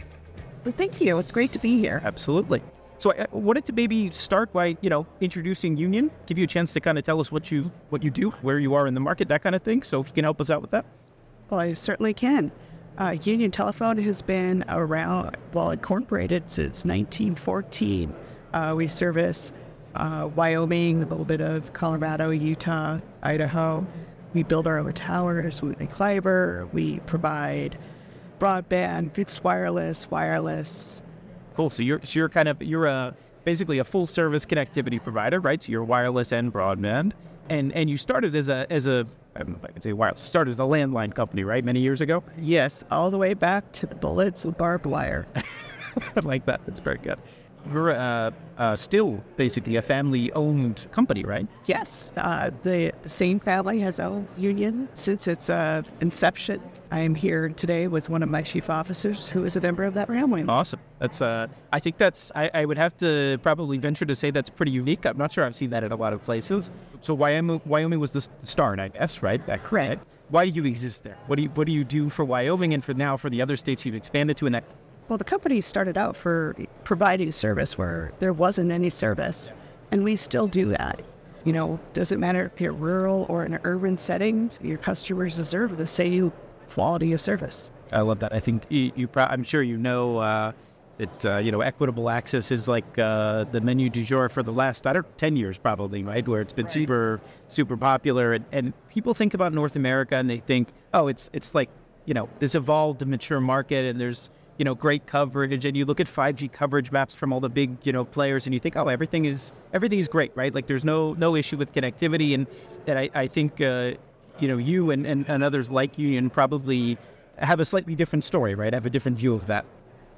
Speaker 4: Well, thank you. It's great to be here.
Speaker 2: Absolutely. So I wanted to maybe start by, you know, introducing Union, give you a chance to kind of tell us what you what you do, where you are in the market, that kind of thing. So if you can help us out with that.
Speaker 4: Well, I certainly can. Uh, Union Telephone has been around, well, incorporated since 1914. Uh, we service uh, Wyoming, a little bit of Colorado, Utah, Idaho. We build our own towers. We make fiber. We provide broadband, fixed wireless, wireless.
Speaker 2: Cool. So you're so you're kind of you're a basically a full service connectivity provider, right? So you're wireless and broadband, and and you started as a as a um, I can say wireless. Started as a landline company, right? Many years ago.
Speaker 4: Yes, all the way back to the bullets with barbed wire.
Speaker 2: I like that. That's very good. You're uh, uh, still basically a family owned company, right?
Speaker 4: Yes, uh, the, same family has owned Union since its uh, inception. I am here today with one of my chief officers who is a member of that family.
Speaker 2: Awesome. That's uh, I think that's I, I would have to probably venture to say that's pretty unique. I'm not sure I've seen that in a lot of places. So Wyoming, Wyoming was the star, start, I guess, right? That
Speaker 4: Correct.
Speaker 2: Why do you exist there? What do you what do you do for Wyoming and for now for the other states you've expanded to? And that
Speaker 4: Well, the company started out for providing service where there wasn't any service, and we still do that. You know, doesn't matter if you're rural or in an urban setting, your customers deserve the same quality of service.
Speaker 2: I love that. I think you, you pro- I'm sure you know uh, that uh, you know equitable access is like uh, the menu du jour for the last I don't ten years probably right where it's been super super popular and, and people think about North America and they think oh it's it's like you know this evolved mature market and there's you know great coverage and you look at 5G coverage maps from all the big you know players and you think oh everything is everything is great right like there's no no issue with connectivity and and I, I think uh, you know you and, and, and others like Union probably have a slightly different story right have a different view of that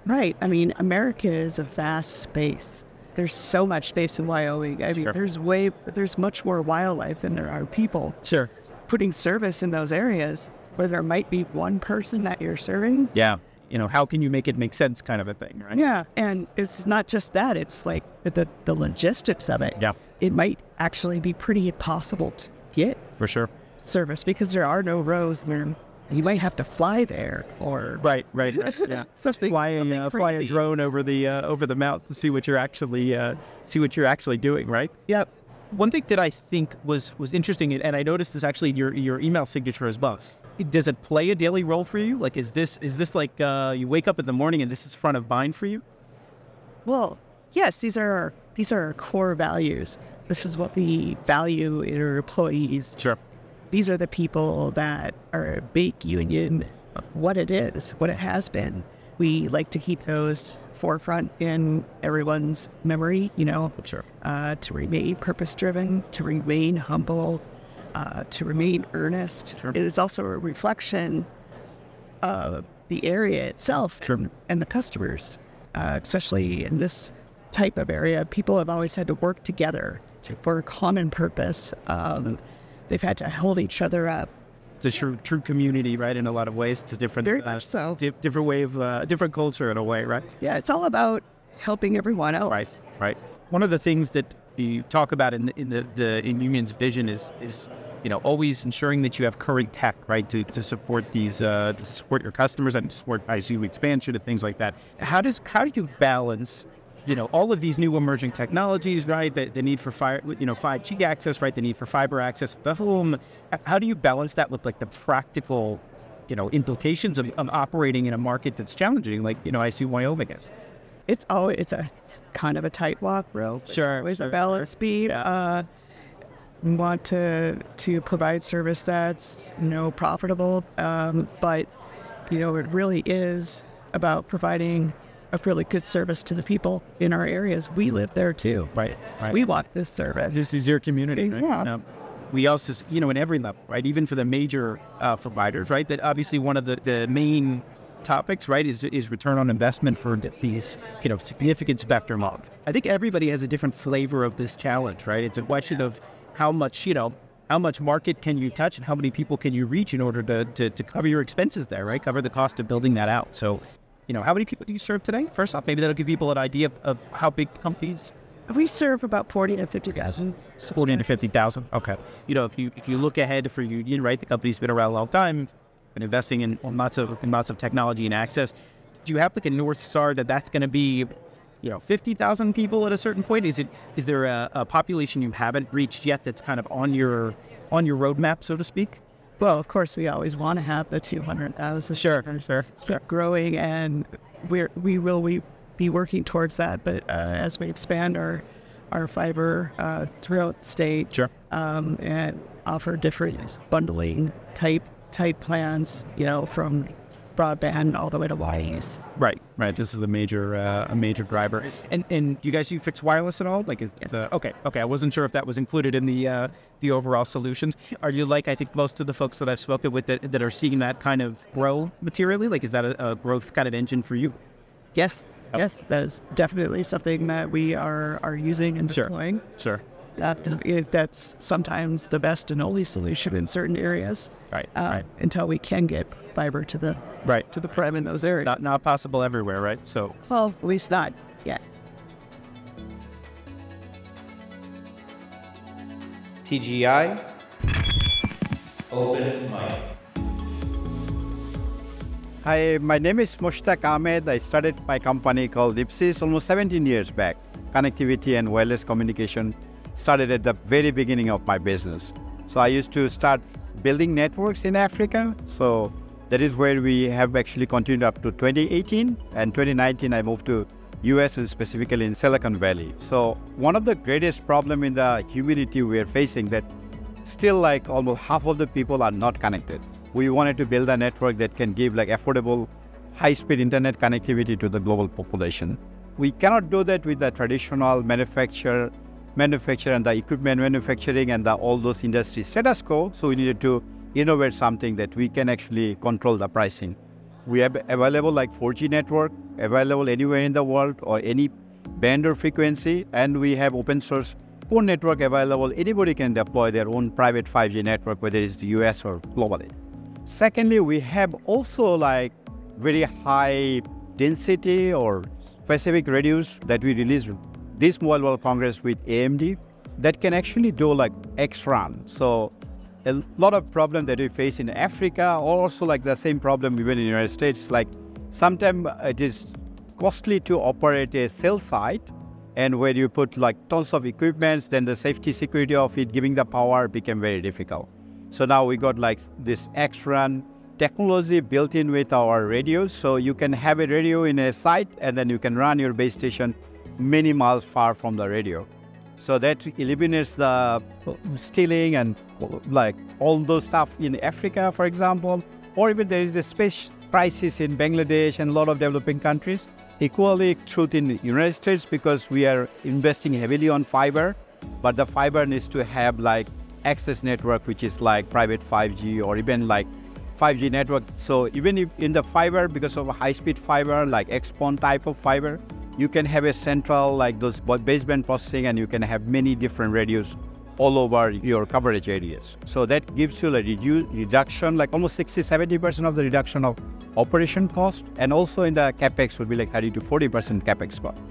Speaker 4: Right. I mean, America is a vast space. There's so much space in Wyoming. I mean,
Speaker 2: Sure.
Speaker 4: there's way, there's much more wildlife than there are people.
Speaker 2: sure
Speaker 4: Putting service in those areas where there might be one person that you're serving.
Speaker 2: yeah you know how can you make it make sense kind of a thing right
Speaker 4: Yeah. And it's not just that, it's like the, the logistics of it.
Speaker 2: Yeah.
Speaker 4: It might actually be pretty impossible to get
Speaker 2: for sure
Speaker 4: service because there are no roads there. You might have to fly there or
Speaker 2: right right, right. yeah
Speaker 4: something,
Speaker 2: fly a
Speaker 4: something
Speaker 2: uh, fly a drone over the uh, over the mount to see what you're actually uh, see what you're actually doing right
Speaker 4: Yep.
Speaker 2: one thing that I think was was interesting, and I noticed this actually in your your email signature as well. Does it play a daily role for you? Like, is this is this like uh, you wake up in the morning and this is front of mind for you?
Speaker 4: Well, yes, these are our, these are our core values. This is what we value in our employees.
Speaker 2: Sure.
Speaker 4: These are the people that are big union, what it is, what it has been. We like to keep those forefront in everyone's memory, you know,
Speaker 2: Sure.
Speaker 4: uh, to remain purpose driven, to remain humble, uh, to remain earnest.
Speaker 2: Sure.
Speaker 4: It is also a reflection of the area itself
Speaker 2: Sure.
Speaker 4: and, and the customers, uh, especially in this type of area. People have always had to work together to, for a common purpose. Um, they've had to hold each other up.
Speaker 2: It's a true true community, right? In a lot of ways, it's a different
Speaker 4: Very
Speaker 2: uh,
Speaker 4: much so.
Speaker 2: di- different way of uh, different culture in a way, right?
Speaker 4: Yeah, it's all about helping everyone else.
Speaker 2: Right, right. One of the things that you talk about in the, in the, the in Union's vision is is you know always ensuring that you have current tech, right, to, to support these uh, to support your customers and to support ICU expansion and things like that. How does how do you balance? You know all of these new emerging technologies, right? The, the need for fire, you know, 5G access, right? The need for fiber access the home. How do you balance that with like the practical you know implications of, of operating in a market that's challenging, like you know I Wyoming is.
Speaker 4: It's always it's a it's kind of a tight walk, bro. It's
Speaker 2: Sure,
Speaker 4: always
Speaker 2: sure,
Speaker 4: a balance speed. Uh, want to to provide service that's you know profitable, um, but you know it really is about providing a really good service to the people in our areas. We live there too.
Speaker 2: Right. Right.
Speaker 4: We want this service.
Speaker 2: this is your community. Right?
Speaker 4: Yeah.
Speaker 2: We also, you know, in every level, right? Even for the major uh, providers, right? That obviously one of the, the main topics, right, is is return on investment for these, you know, significant spectrum of. I think everybody has a different flavor of this challenge, right? It's a question of how much, you know, how much market can you touch and how many people can you reach in order to, to, to cover your expenses there, right? Cover the cost of building that out. So, you know, how many people do you serve today? First off, maybe that'll give people an idea of, of how big companies
Speaker 4: we serve about forty to fifty thousand.
Speaker 2: forty to fifty thousand. Okay. You know, if you if you look ahead for Union, right, the company's been around a long time, been investing in lots of in lots of technology and access. Do you have like a north star that that's going to be, you know, fifty thousand people at a certain point? Is it is there a, a population you haven't reached yet that's kind of on your on your roadmap, so to speak?
Speaker 4: Well, of course, we always want to have the two hundred thousand.
Speaker 2: Sure, sure,
Speaker 4: keep growing, and we're we will we be working towards that. But uh, as we expand our our fiber uh, throughout the state,
Speaker 2: Sure.
Speaker 4: um, and offer different bundling type type plans, you know, from broadband all the way to wireless.
Speaker 2: Right, right. This is a major uh, a major driver. And and do you guys do fixed wireless at all? Like is
Speaker 4: Yes.
Speaker 2: the, okay, okay. I wasn't sure if that was included in the uh, the overall solutions. Are you like I think most of the folks that I've spoken with that, that are seeing that kind of grow materially? Like is that a, a growth kind of engine for you?
Speaker 4: Yes,
Speaker 2: Yep.
Speaker 4: yes, that is definitely something that we are are using and
Speaker 2: Sure.
Speaker 4: deploying.
Speaker 2: Sure.
Speaker 4: That if that's sometimes the best and only solution in certain areas.
Speaker 2: Right.
Speaker 4: uh,
Speaker 2: right.
Speaker 4: Until we can get fiber to the
Speaker 2: Right.
Speaker 4: to the prem in those areas.
Speaker 2: Not not possible everywhere, right? So
Speaker 4: well, at least not yet.
Speaker 6: TGI. Open mic.
Speaker 7: Hi, my name is Mushtaq Ahmed. I started my company called Ipsys almost 17 years back. Connectivity and wireless communication started at the very beginning of my business. So I used to start building networks in Africa. So that is where we have actually continued up to 2018 and 2019 I moved to US and specifically in Silicon Valley. So one of the greatest problem in the humanity we are facing that still like almost half of the people are not connected. We wanted to build a network that can give like affordable high-speed internet connectivity to the global population. We cannot do that with the traditional manufacture, manufacture and the equipment manufacturing and the, all those industry status quo. So we needed to innovate something that we can actually control the pricing. We have available like 4G network, available anywhere in the world or any band or frequency, and we have open source core network available. Anybody can deploy their own private 5G network, whether it's the US or globally. Secondly, we have also like very high density or specific radios that we released this Mobile World Congress with AMD that can actually do like X run. So a lot of problem that we face in Africa, also like the same problem even in the United States. Like sometimes it is costly to operate a cell site, and where you put like tons of equipments, then the safety security of it giving the power became very difficult. So now we got like this X-Run technology built in with our radios. So you can have a radio in a site and then you can run your base station many miles far from the radio. So that eliminates the stealing and like all those stuff in Africa, for example, or even there is a space crisis in Bangladesh and a lot of developing countries. Equally truth in the United States because we are investing heavily on fiber, but the fiber needs to have like access network, which is like private 5G or even like 5G network. So even if in the fiber, because of high-speed fiber, like XPON type of fiber, you can have a central like those baseband processing, and you can have many different radios all over your coverage areas. So that gives you a redu- reduction, like almost 60, 70% of the reduction of operation cost, and also in the capex would be like 30 to 40% capex cost.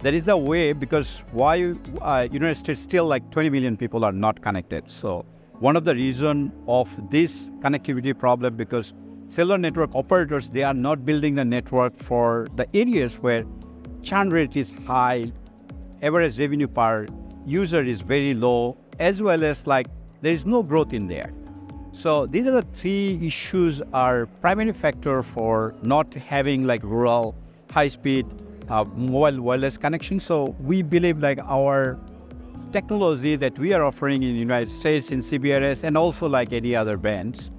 Speaker 7: That is the way because why uh, United States still like 20 million people are not connected. So one of the reason of this connectivity problem because cellular network operators they are not building the network for the areas where churn rate is high, average revenue per user is very low, as well as like there is no growth in there. So these are the three issues are primary factor for not having like rural high speed uh, mobile wireless connection. So we believe like our technology that we are offering in the United States in CBRS and also like any other bands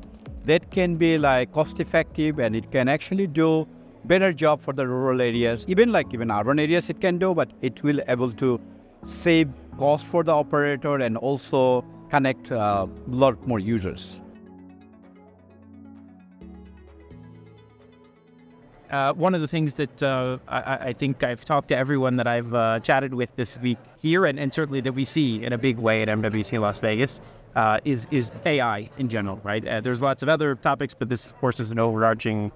Speaker 7: that can be like cost effective and it can actually do better job for the rural areas even like even urban areas it can do but it will able to save cost for the operator and also connect a uh, lot more users
Speaker 2: Uh, one of the things that uh, I, I, think I've talked to everyone that I've uh, chatted with this week here, and, and, certainly that we see in a big way at MWC Las Vegas, uh, is is AI in general, right? Uh, there's lots of other topics, but this, of course, is an overarching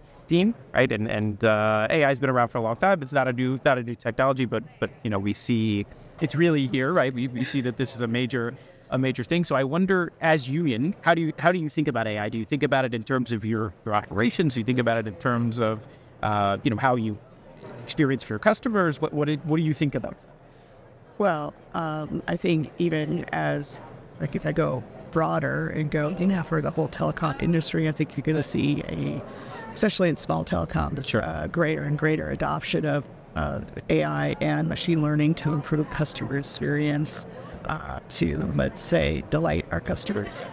Speaker 2: right? And and uh, AI has been around for a long time. It's not a new not a new technology, but but you know we see it's really here, right? We, we see that this is a major a major thing. So I wonder, as Union, how do you how do you think about AI? Do you think about it in terms of your, your operations? Do you think about it in terms of uh, you know, how you experience for your customers? What what, what do you think about?
Speaker 4: Well, um, I think even as like if I go broader and go you know, for the whole telecom industry, I think you're going to see a, especially in small telecoms, sure. uh, greater and greater adoption of uh, AI and machine learning to improve customer experience, uh, to let's say delight our customers.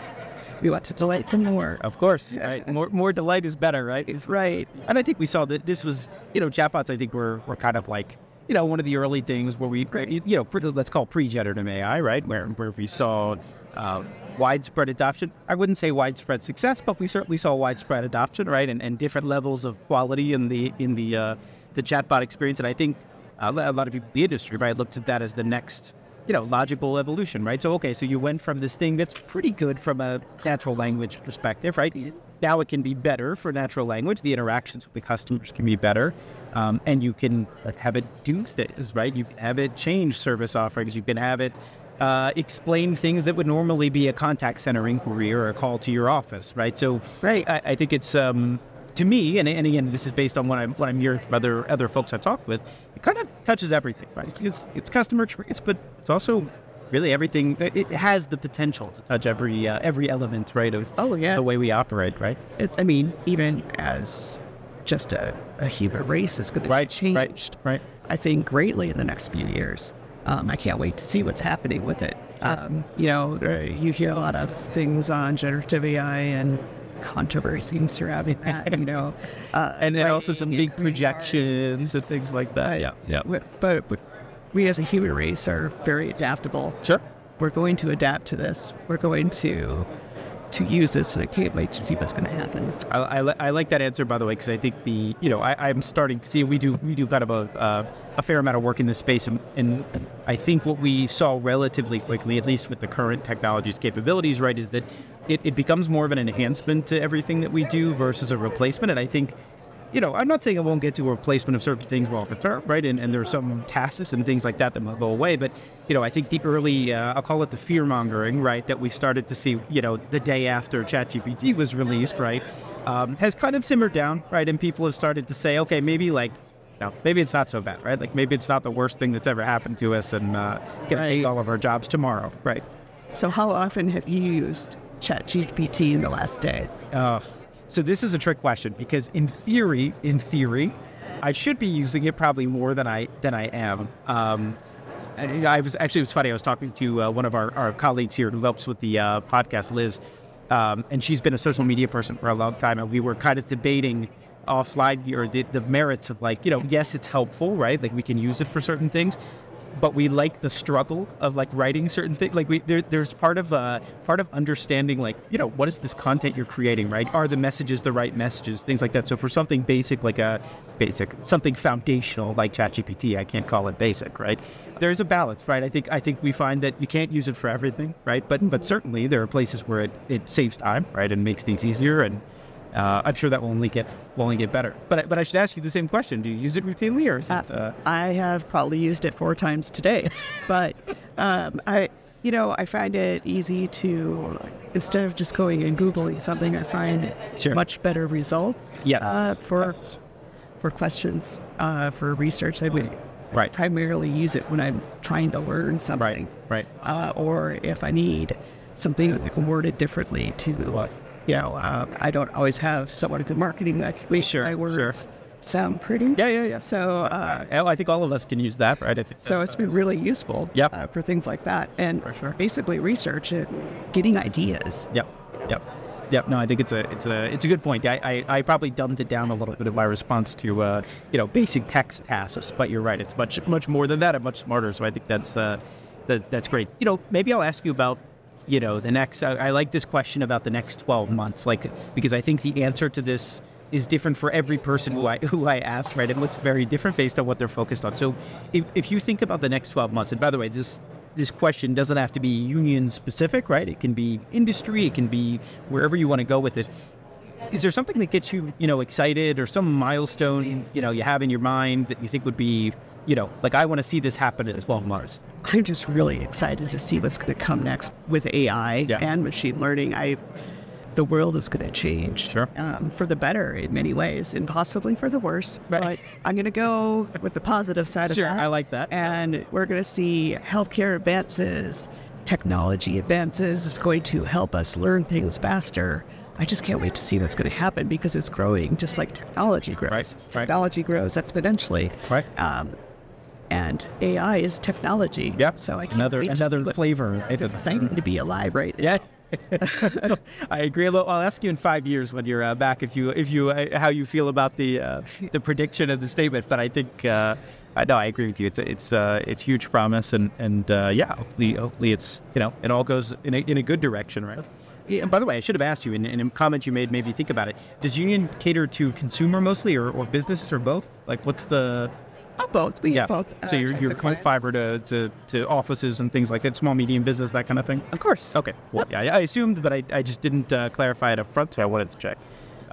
Speaker 4: We want to delight them more.
Speaker 2: Of course, right? More, more delight is better, right?
Speaker 4: It's right.
Speaker 2: And I think we saw that this was, you know, chatbots. I think were were kind of like, you know, one of the early things where we, you know, let's call pre-generative AI, right? Where where we saw uh, widespread adoption. I wouldn't say widespread success, but we certainly saw widespread adoption, right? And, and different levels of quality in the in the uh, the chatbot experience. And I think uh, a lot of people in the industry, right, looked at that as the next you know, logical evolution, right? So, okay, so you went from this thing that's pretty good from a natural language perspective, right? Now it can be better for natural language. The interactions with the customers can be better. Um, and you can have it do things, right? You can have it change service offerings. You can have it uh, explain things that would normally be a contact center inquiry or a call to your office, right? So, right, I, I think it's um, to me, and, and again, this is based on what I'm what I'm hearing from other other folks I've talked with. It kind of touches everything, right? It's it's customer experience, but it's also really everything. It has the potential to touch every uh, every element, right? Of
Speaker 4: oh yeah,
Speaker 2: the way we operate, right?
Speaker 4: It, I mean, even as just a, a human race is going
Speaker 2: right,
Speaker 4: to change,
Speaker 2: right, right?
Speaker 4: I think greatly in the next few years. Um, I can't wait to see what's happening with it. Um, you know, you hear a lot of things on generative AI and controversy surrounding that, you know.
Speaker 2: Uh, and then also some big projections and things like that.
Speaker 4: yeah, yeah. But, but we as a human race are very adaptable.
Speaker 2: Sure.
Speaker 4: We're going to adapt to this. We're going to to use this, and I can't wait to see what's going to happen.
Speaker 2: I, I, I, like that answer, by the way, because I think the you know I, am starting to see we do we do kind of a uh, a fair amount of work in this space, and, and, I think what we saw relatively quickly, at least with the current technology's capabilities, right, is that it, it becomes more of an enhancement to everything that we do versus a replacement, and I think you know, I'm not saying I won't get to a replacement of certain things longer term, right? And, and there's some tasks and things like that that will go away. But, you know, I think the early, uh, I'll call it the fear mongering, right, that we started to see, you know, the day after ChatGPT was released, right, um, has kind of simmered down, right? And people have started to say, okay, maybe like, no, maybe it's not so bad, right? Like maybe it's not the worst thing that's ever happened to us and uh, get right. take all of our jobs tomorrow, right?
Speaker 4: So, how often have you used ChatGPT in the last day?
Speaker 2: Uh, so this is a trick question because in theory, in theory, I should be using it probably more than I than I am. Um, I was actually it was funny. I was talking to uh, one of our, our colleagues here who helps with the uh, podcast, Liz, um, and she's been a social media person for a long time, and we were kind of debating offline or the, the merits of like you know yes it's helpful right like we can use it for certain things but we like the struggle of like writing certain things. Like we there, there's part of uh, part of understanding like you know what is this content you're creating, right? Are the messages the right messages? Things like that. So for something basic like a basic something foundational like ChatGPT, I can't call it basic, right? There's a balance, right? I think I think we find that you can't use it for everything, right? But but certainly there are places where it, it saves time, right, and makes things easier and uh, I'm sure that will only get will only get better. But but I should ask you the same question: Do you use it routinely, or is it? Uh,
Speaker 4: uh... I have probably used it four times today, but um, I you know I find it easy to instead of just going and googling something, I find sure. much better results.
Speaker 2: Yes.
Speaker 4: Uh, for
Speaker 2: yes.
Speaker 4: for questions uh, for research, I would
Speaker 2: right.
Speaker 4: primarily use it when I'm trying to learn something.
Speaker 2: Right. Right.
Speaker 4: Uh, or if I need something worded differently to you know, uh, I don't always have someone in marketing that can make
Speaker 2: Sure,
Speaker 4: my
Speaker 2: sure.
Speaker 4: words sound pretty.
Speaker 2: Yeah, yeah, yeah.
Speaker 4: So, uh,
Speaker 2: Uh, I think all of us can use that, right?
Speaker 4: So it's been really useful
Speaker 2: Yep.
Speaker 4: uh, for things like that, and
Speaker 2: For sure.
Speaker 4: basically research and getting ideas.
Speaker 2: Yep. Yep. Yep. No, I think it's a it's a it's a good point. I, I, I probably dumbed it down a little bit in my response to uh, you know basic text tasks, but you're right. It's much much more than that and much smarter. So I think that's uh, that that's great. You know, maybe I'll ask you about you know the next. I, I like this question about the next 12 months, like because I think the answer to this is different for every person who I who I ask, right? And what's very different based on what they're focused on. So if if you think about the next 12 months, and by the way, this this question doesn't have to be union specific, right? It can be industry, it can be wherever you want to go with it. Is there something that gets you, you know, excited or some milestone, you know, you have in your mind that you think would be, you know, like I want to see this happen in 12 months?
Speaker 4: I'm just really excited to see what's going to come next with AI
Speaker 2: Yeah.
Speaker 4: and machine learning. I, the world is going to change
Speaker 2: Sure.
Speaker 4: um, for the better in many ways, and possibly for the worse.
Speaker 2: Right.
Speaker 4: But I'm going to go with the positive side
Speaker 2: Sure,
Speaker 4: of that.
Speaker 2: I like that.
Speaker 4: And we're going to see healthcare advances, technology advances. It's going to help us learn things faster. I just can't wait to see what's going to happen because it's growing just like technology grows.
Speaker 2: Right, right.
Speaker 4: Technology grows exponentially.
Speaker 2: Right.
Speaker 4: Um, and AI is technology.
Speaker 2: Yep.
Speaker 4: So I can't
Speaker 2: Another-
Speaker 4: wait to see
Speaker 2: another flavor.
Speaker 4: It's exciting to be alive right.
Speaker 2: Yeah. I agree. I'll I'll ask you in five years when you're uh, back if you if you uh, how you feel about the uh, the prediction of the statement. But I think uh, I know I agree with you. It's it's uh, it's huge promise and and uh, yeah, hopefully hopefully it's you know it all goes in a, in a good direction, right? Yeah, and by the way, I should have asked you in, in a comment you made. Maybe think about it. Does Union cater to consumer mostly or, or businesses or both? Like, what's the
Speaker 4: Oh, both. We
Speaker 2: yeah?
Speaker 4: both.
Speaker 2: so
Speaker 4: uh,
Speaker 2: you're you're point
Speaker 4: clients.
Speaker 2: fiber to, to to offices and things like that, small medium business, that kind of thing.
Speaker 4: Of course.
Speaker 2: Okay. Well, yeah, I assumed, but I, I just didn't uh, clarify it up front, so I wanted to check.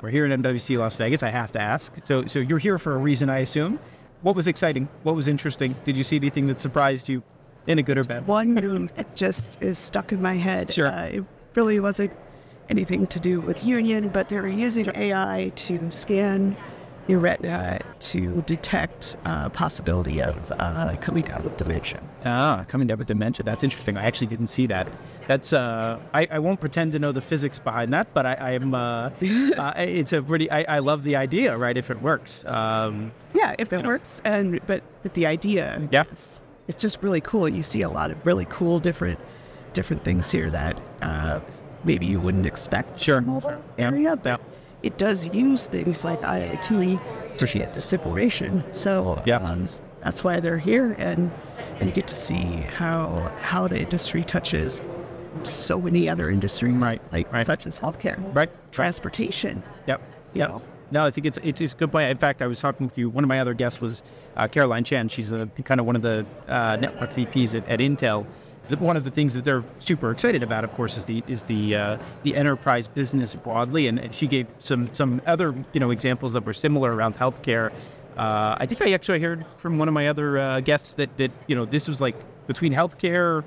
Speaker 2: We're here in MWC Las Vegas. I have to ask. So, so you're here for a reason, I assume. What was exciting? What was interesting? Did you see anything that surprised you, in a good or bad?
Speaker 4: One that just is stuck in my head.
Speaker 2: Sure.
Speaker 4: Uh, it really wasn't anything to do with union, but they were using AI to scan your retina to detect uh, possibility of uh, coming down with dementia.
Speaker 2: Ah, coming down with dementia. That's interesting. I actually didn't see that. That's uh, I, I won't pretend to know the physics behind that, but I, I am. Uh, it's a pretty. I, I love the idea, right? If it works. Um,
Speaker 4: Yeah, if it works, and but but the idea,
Speaker 2: Yeah.
Speaker 4: is, it's just really cool. You see a lot of really cool different different things here that uh, maybe you wouldn't expect.
Speaker 2: Sure.
Speaker 4: in mobile
Speaker 2: Yeah.
Speaker 4: area, but
Speaker 2: Yeah.
Speaker 4: It does use things like IoT to get decifration. So
Speaker 2: Yeah.
Speaker 4: um, that's why they're here, and and you get to see how how the industry touches so many other industries,
Speaker 2: Right,
Speaker 4: Like
Speaker 2: right.
Speaker 4: such as healthcare,
Speaker 2: right.
Speaker 4: transportation.
Speaker 2: Yep. Yep. No, I think it's it's, it's a good point. In fact, I was talking with you. One of my other guests was uh, Caroline Chan. She's a, kind of one of the uh, network VPs at, at Intel. The- One of the things that they're super excited about, of course, is the is the uh, the enterprise business broadly, and, and she gave some some other you know examples that were similar around healthcare. Uh, I think I actually heard from one of my other uh, guests that that you know this was like between healthcare,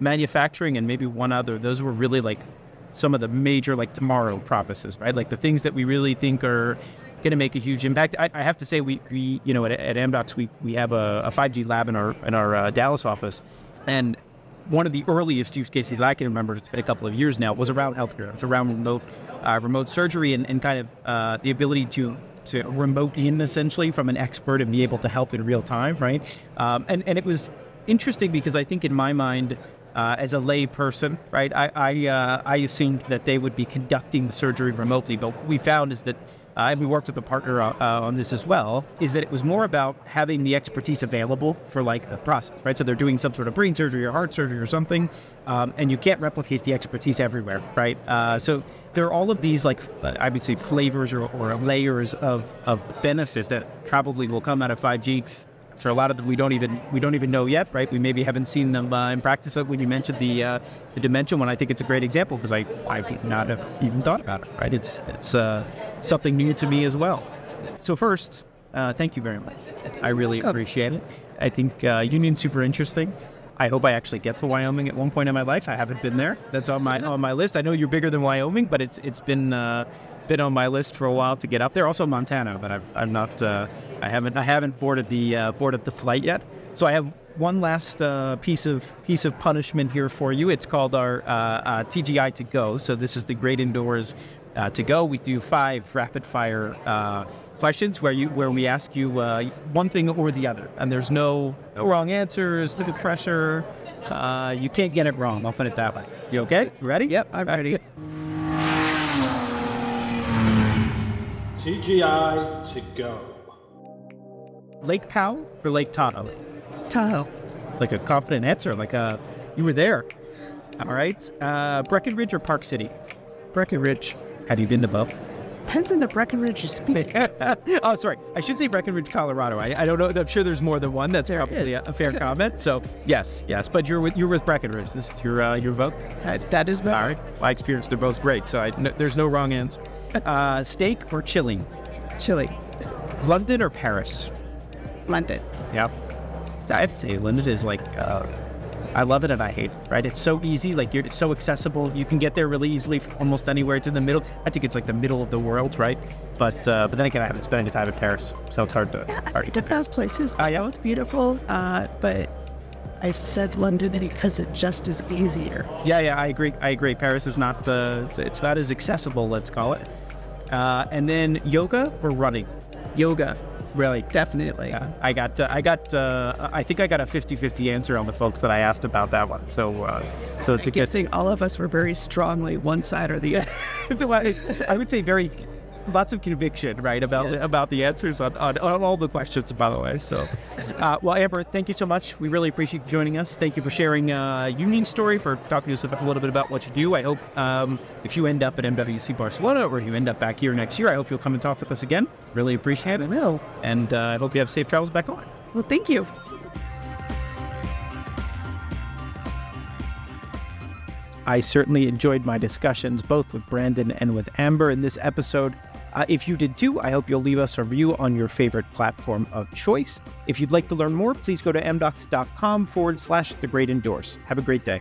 Speaker 2: manufacturing, and maybe one other. Those were really like some of the major like tomorrow promises, right? Like the things that we really think are going to make a huge impact. I, I have to say, we, we you know at, at Amdocs we we have a, a 5G lab in our in our uh, Dallas office, and one of the earliest use cases that I can remember, it's been a couple of years now, was around healthcare. It was around remote uh, remote surgery and, and kind of uh, the ability to to remote in essentially from an expert and be able to help in real time, right? Um, and and it was interesting because I think in my mind, uh, as a lay person, right, I I, uh, I assumed that they would be conducting the surgery remotely, but what we found is that. And we worked with a partner uh, uh, on this as well. Is that it was more about having the expertise available for like the process, right? So they're doing some sort of brain surgery or heart surgery or something, um, and you can't replicate the expertise everywhere, right? Uh, so there are all of these like I would say flavors or, or layers of of benefits that probably will come out of 5G so a lot of them we don't even we don't even know yet, right? We maybe haven't seen them uh, in practice. But when you mentioned the uh, the dementia one, I think it's a great example because I I would not have even thought about it, right? It's it's uh, something new to me as well. So first, uh, thank you very much. I really appreciate it. I think uh, Union's super interesting. I hope I actually get to Wyoming at one point in my life. I haven't been there. That's on my on my list. I know you're bigger than Wyoming, but it's it's been uh, been on my list for a while to get up there. Also Montana, but I've, I'm not. Uh, I haven't I haven't boarded the uh, boarded the flight yet. So I have one last uh, piece of piece of punishment here for you. It's called our uh, uh, TGI to go. So this is the Great Indoors uh, to go. We do five rapid fire uh, questions where you where we ask you uh, one thing or the other, and there's no, no wrong answers, no pressure. you can't get it wrong. I'll put it that way. You okay? You ready?
Speaker 4: Yep, I'm ready.
Speaker 1: TGI to go.
Speaker 2: Lake Powell or Lake Tahoe?
Speaker 4: Tahoe.
Speaker 2: Like a confident answer, like a you were there. All right. Uh, Breckenridge or Park City?
Speaker 4: Breckenridge.
Speaker 2: Have you been to both?
Speaker 4: Depends on the Breckenridge you speak.
Speaker 2: oh, sorry. I should say Breckenridge, Colorado. I, I don't know. I'm sure there's more than one. That's
Speaker 4: There
Speaker 2: probably a, a fair comment. So yes, yes. But you're with you're with Breckenridge. This is your uh, your vote.
Speaker 4: Uh, that is
Speaker 2: All right. My experience, they're both great. So I, no, there's no wrong answer. Uh, steak or chili?
Speaker 4: Chili.
Speaker 2: London or Paris?
Speaker 4: London.
Speaker 2: Yeah. I have to say, London is like, uh, I love it and I hate it, right? It's so easy, like you're it's so accessible. You can get there really easily from almost anywhere. It's in the middle. I think it's like the middle of the world, right? But uh, but then again, I haven't spent any time in Paris, so it's hard to. hard to
Speaker 4: The best places.
Speaker 2: Ah, yeah.
Speaker 4: it's beautiful, uh, but I said London because it just is easier.
Speaker 2: Yeah, yeah, I agree. I agree. Paris is not uh, it's not as accessible. Let's call it. Uh, and then yoga or running?
Speaker 4: Yoga,
Speaker 2: Really?
Speaker 4: definitely.
Speaker 2: Yeah, I got, uh, I got, uh, I think I got a 50-50 answer on the folks that I asked about that one. So, uh, so it's a good.
Speaker 4: Guessing all of us were very strongly one side or the other.
Speaker 2: I would say very lots of conviction, right, about
Speaker 4: Yes.
Speaker 2: about the answers on, on, on all the questions, by the way. So, uh, well, Amber, thank you so much. We really appreciate you joining us. Thank you for sharing uh, Union story, for talking to us a little bit about what you do. I hope um, if you end up at MWC Barcelona or if you end up back here next year, I hope you'll come and talk with us again. Really appreciate it.
Speaker 4: I will.
Speaker 2: and uh, I hope you have safe travels back home.
Speaker 4: Well, thank you.
Speaker 2: I certainly enjoyed my discussions both with Brandon and with Amber in this episode. Uh, if you did too, I hope you'll leave us a review on your favorite platform of choice. If you'd like to learn more, please go to amdocs.com forward slash the great indoors. Have a great day.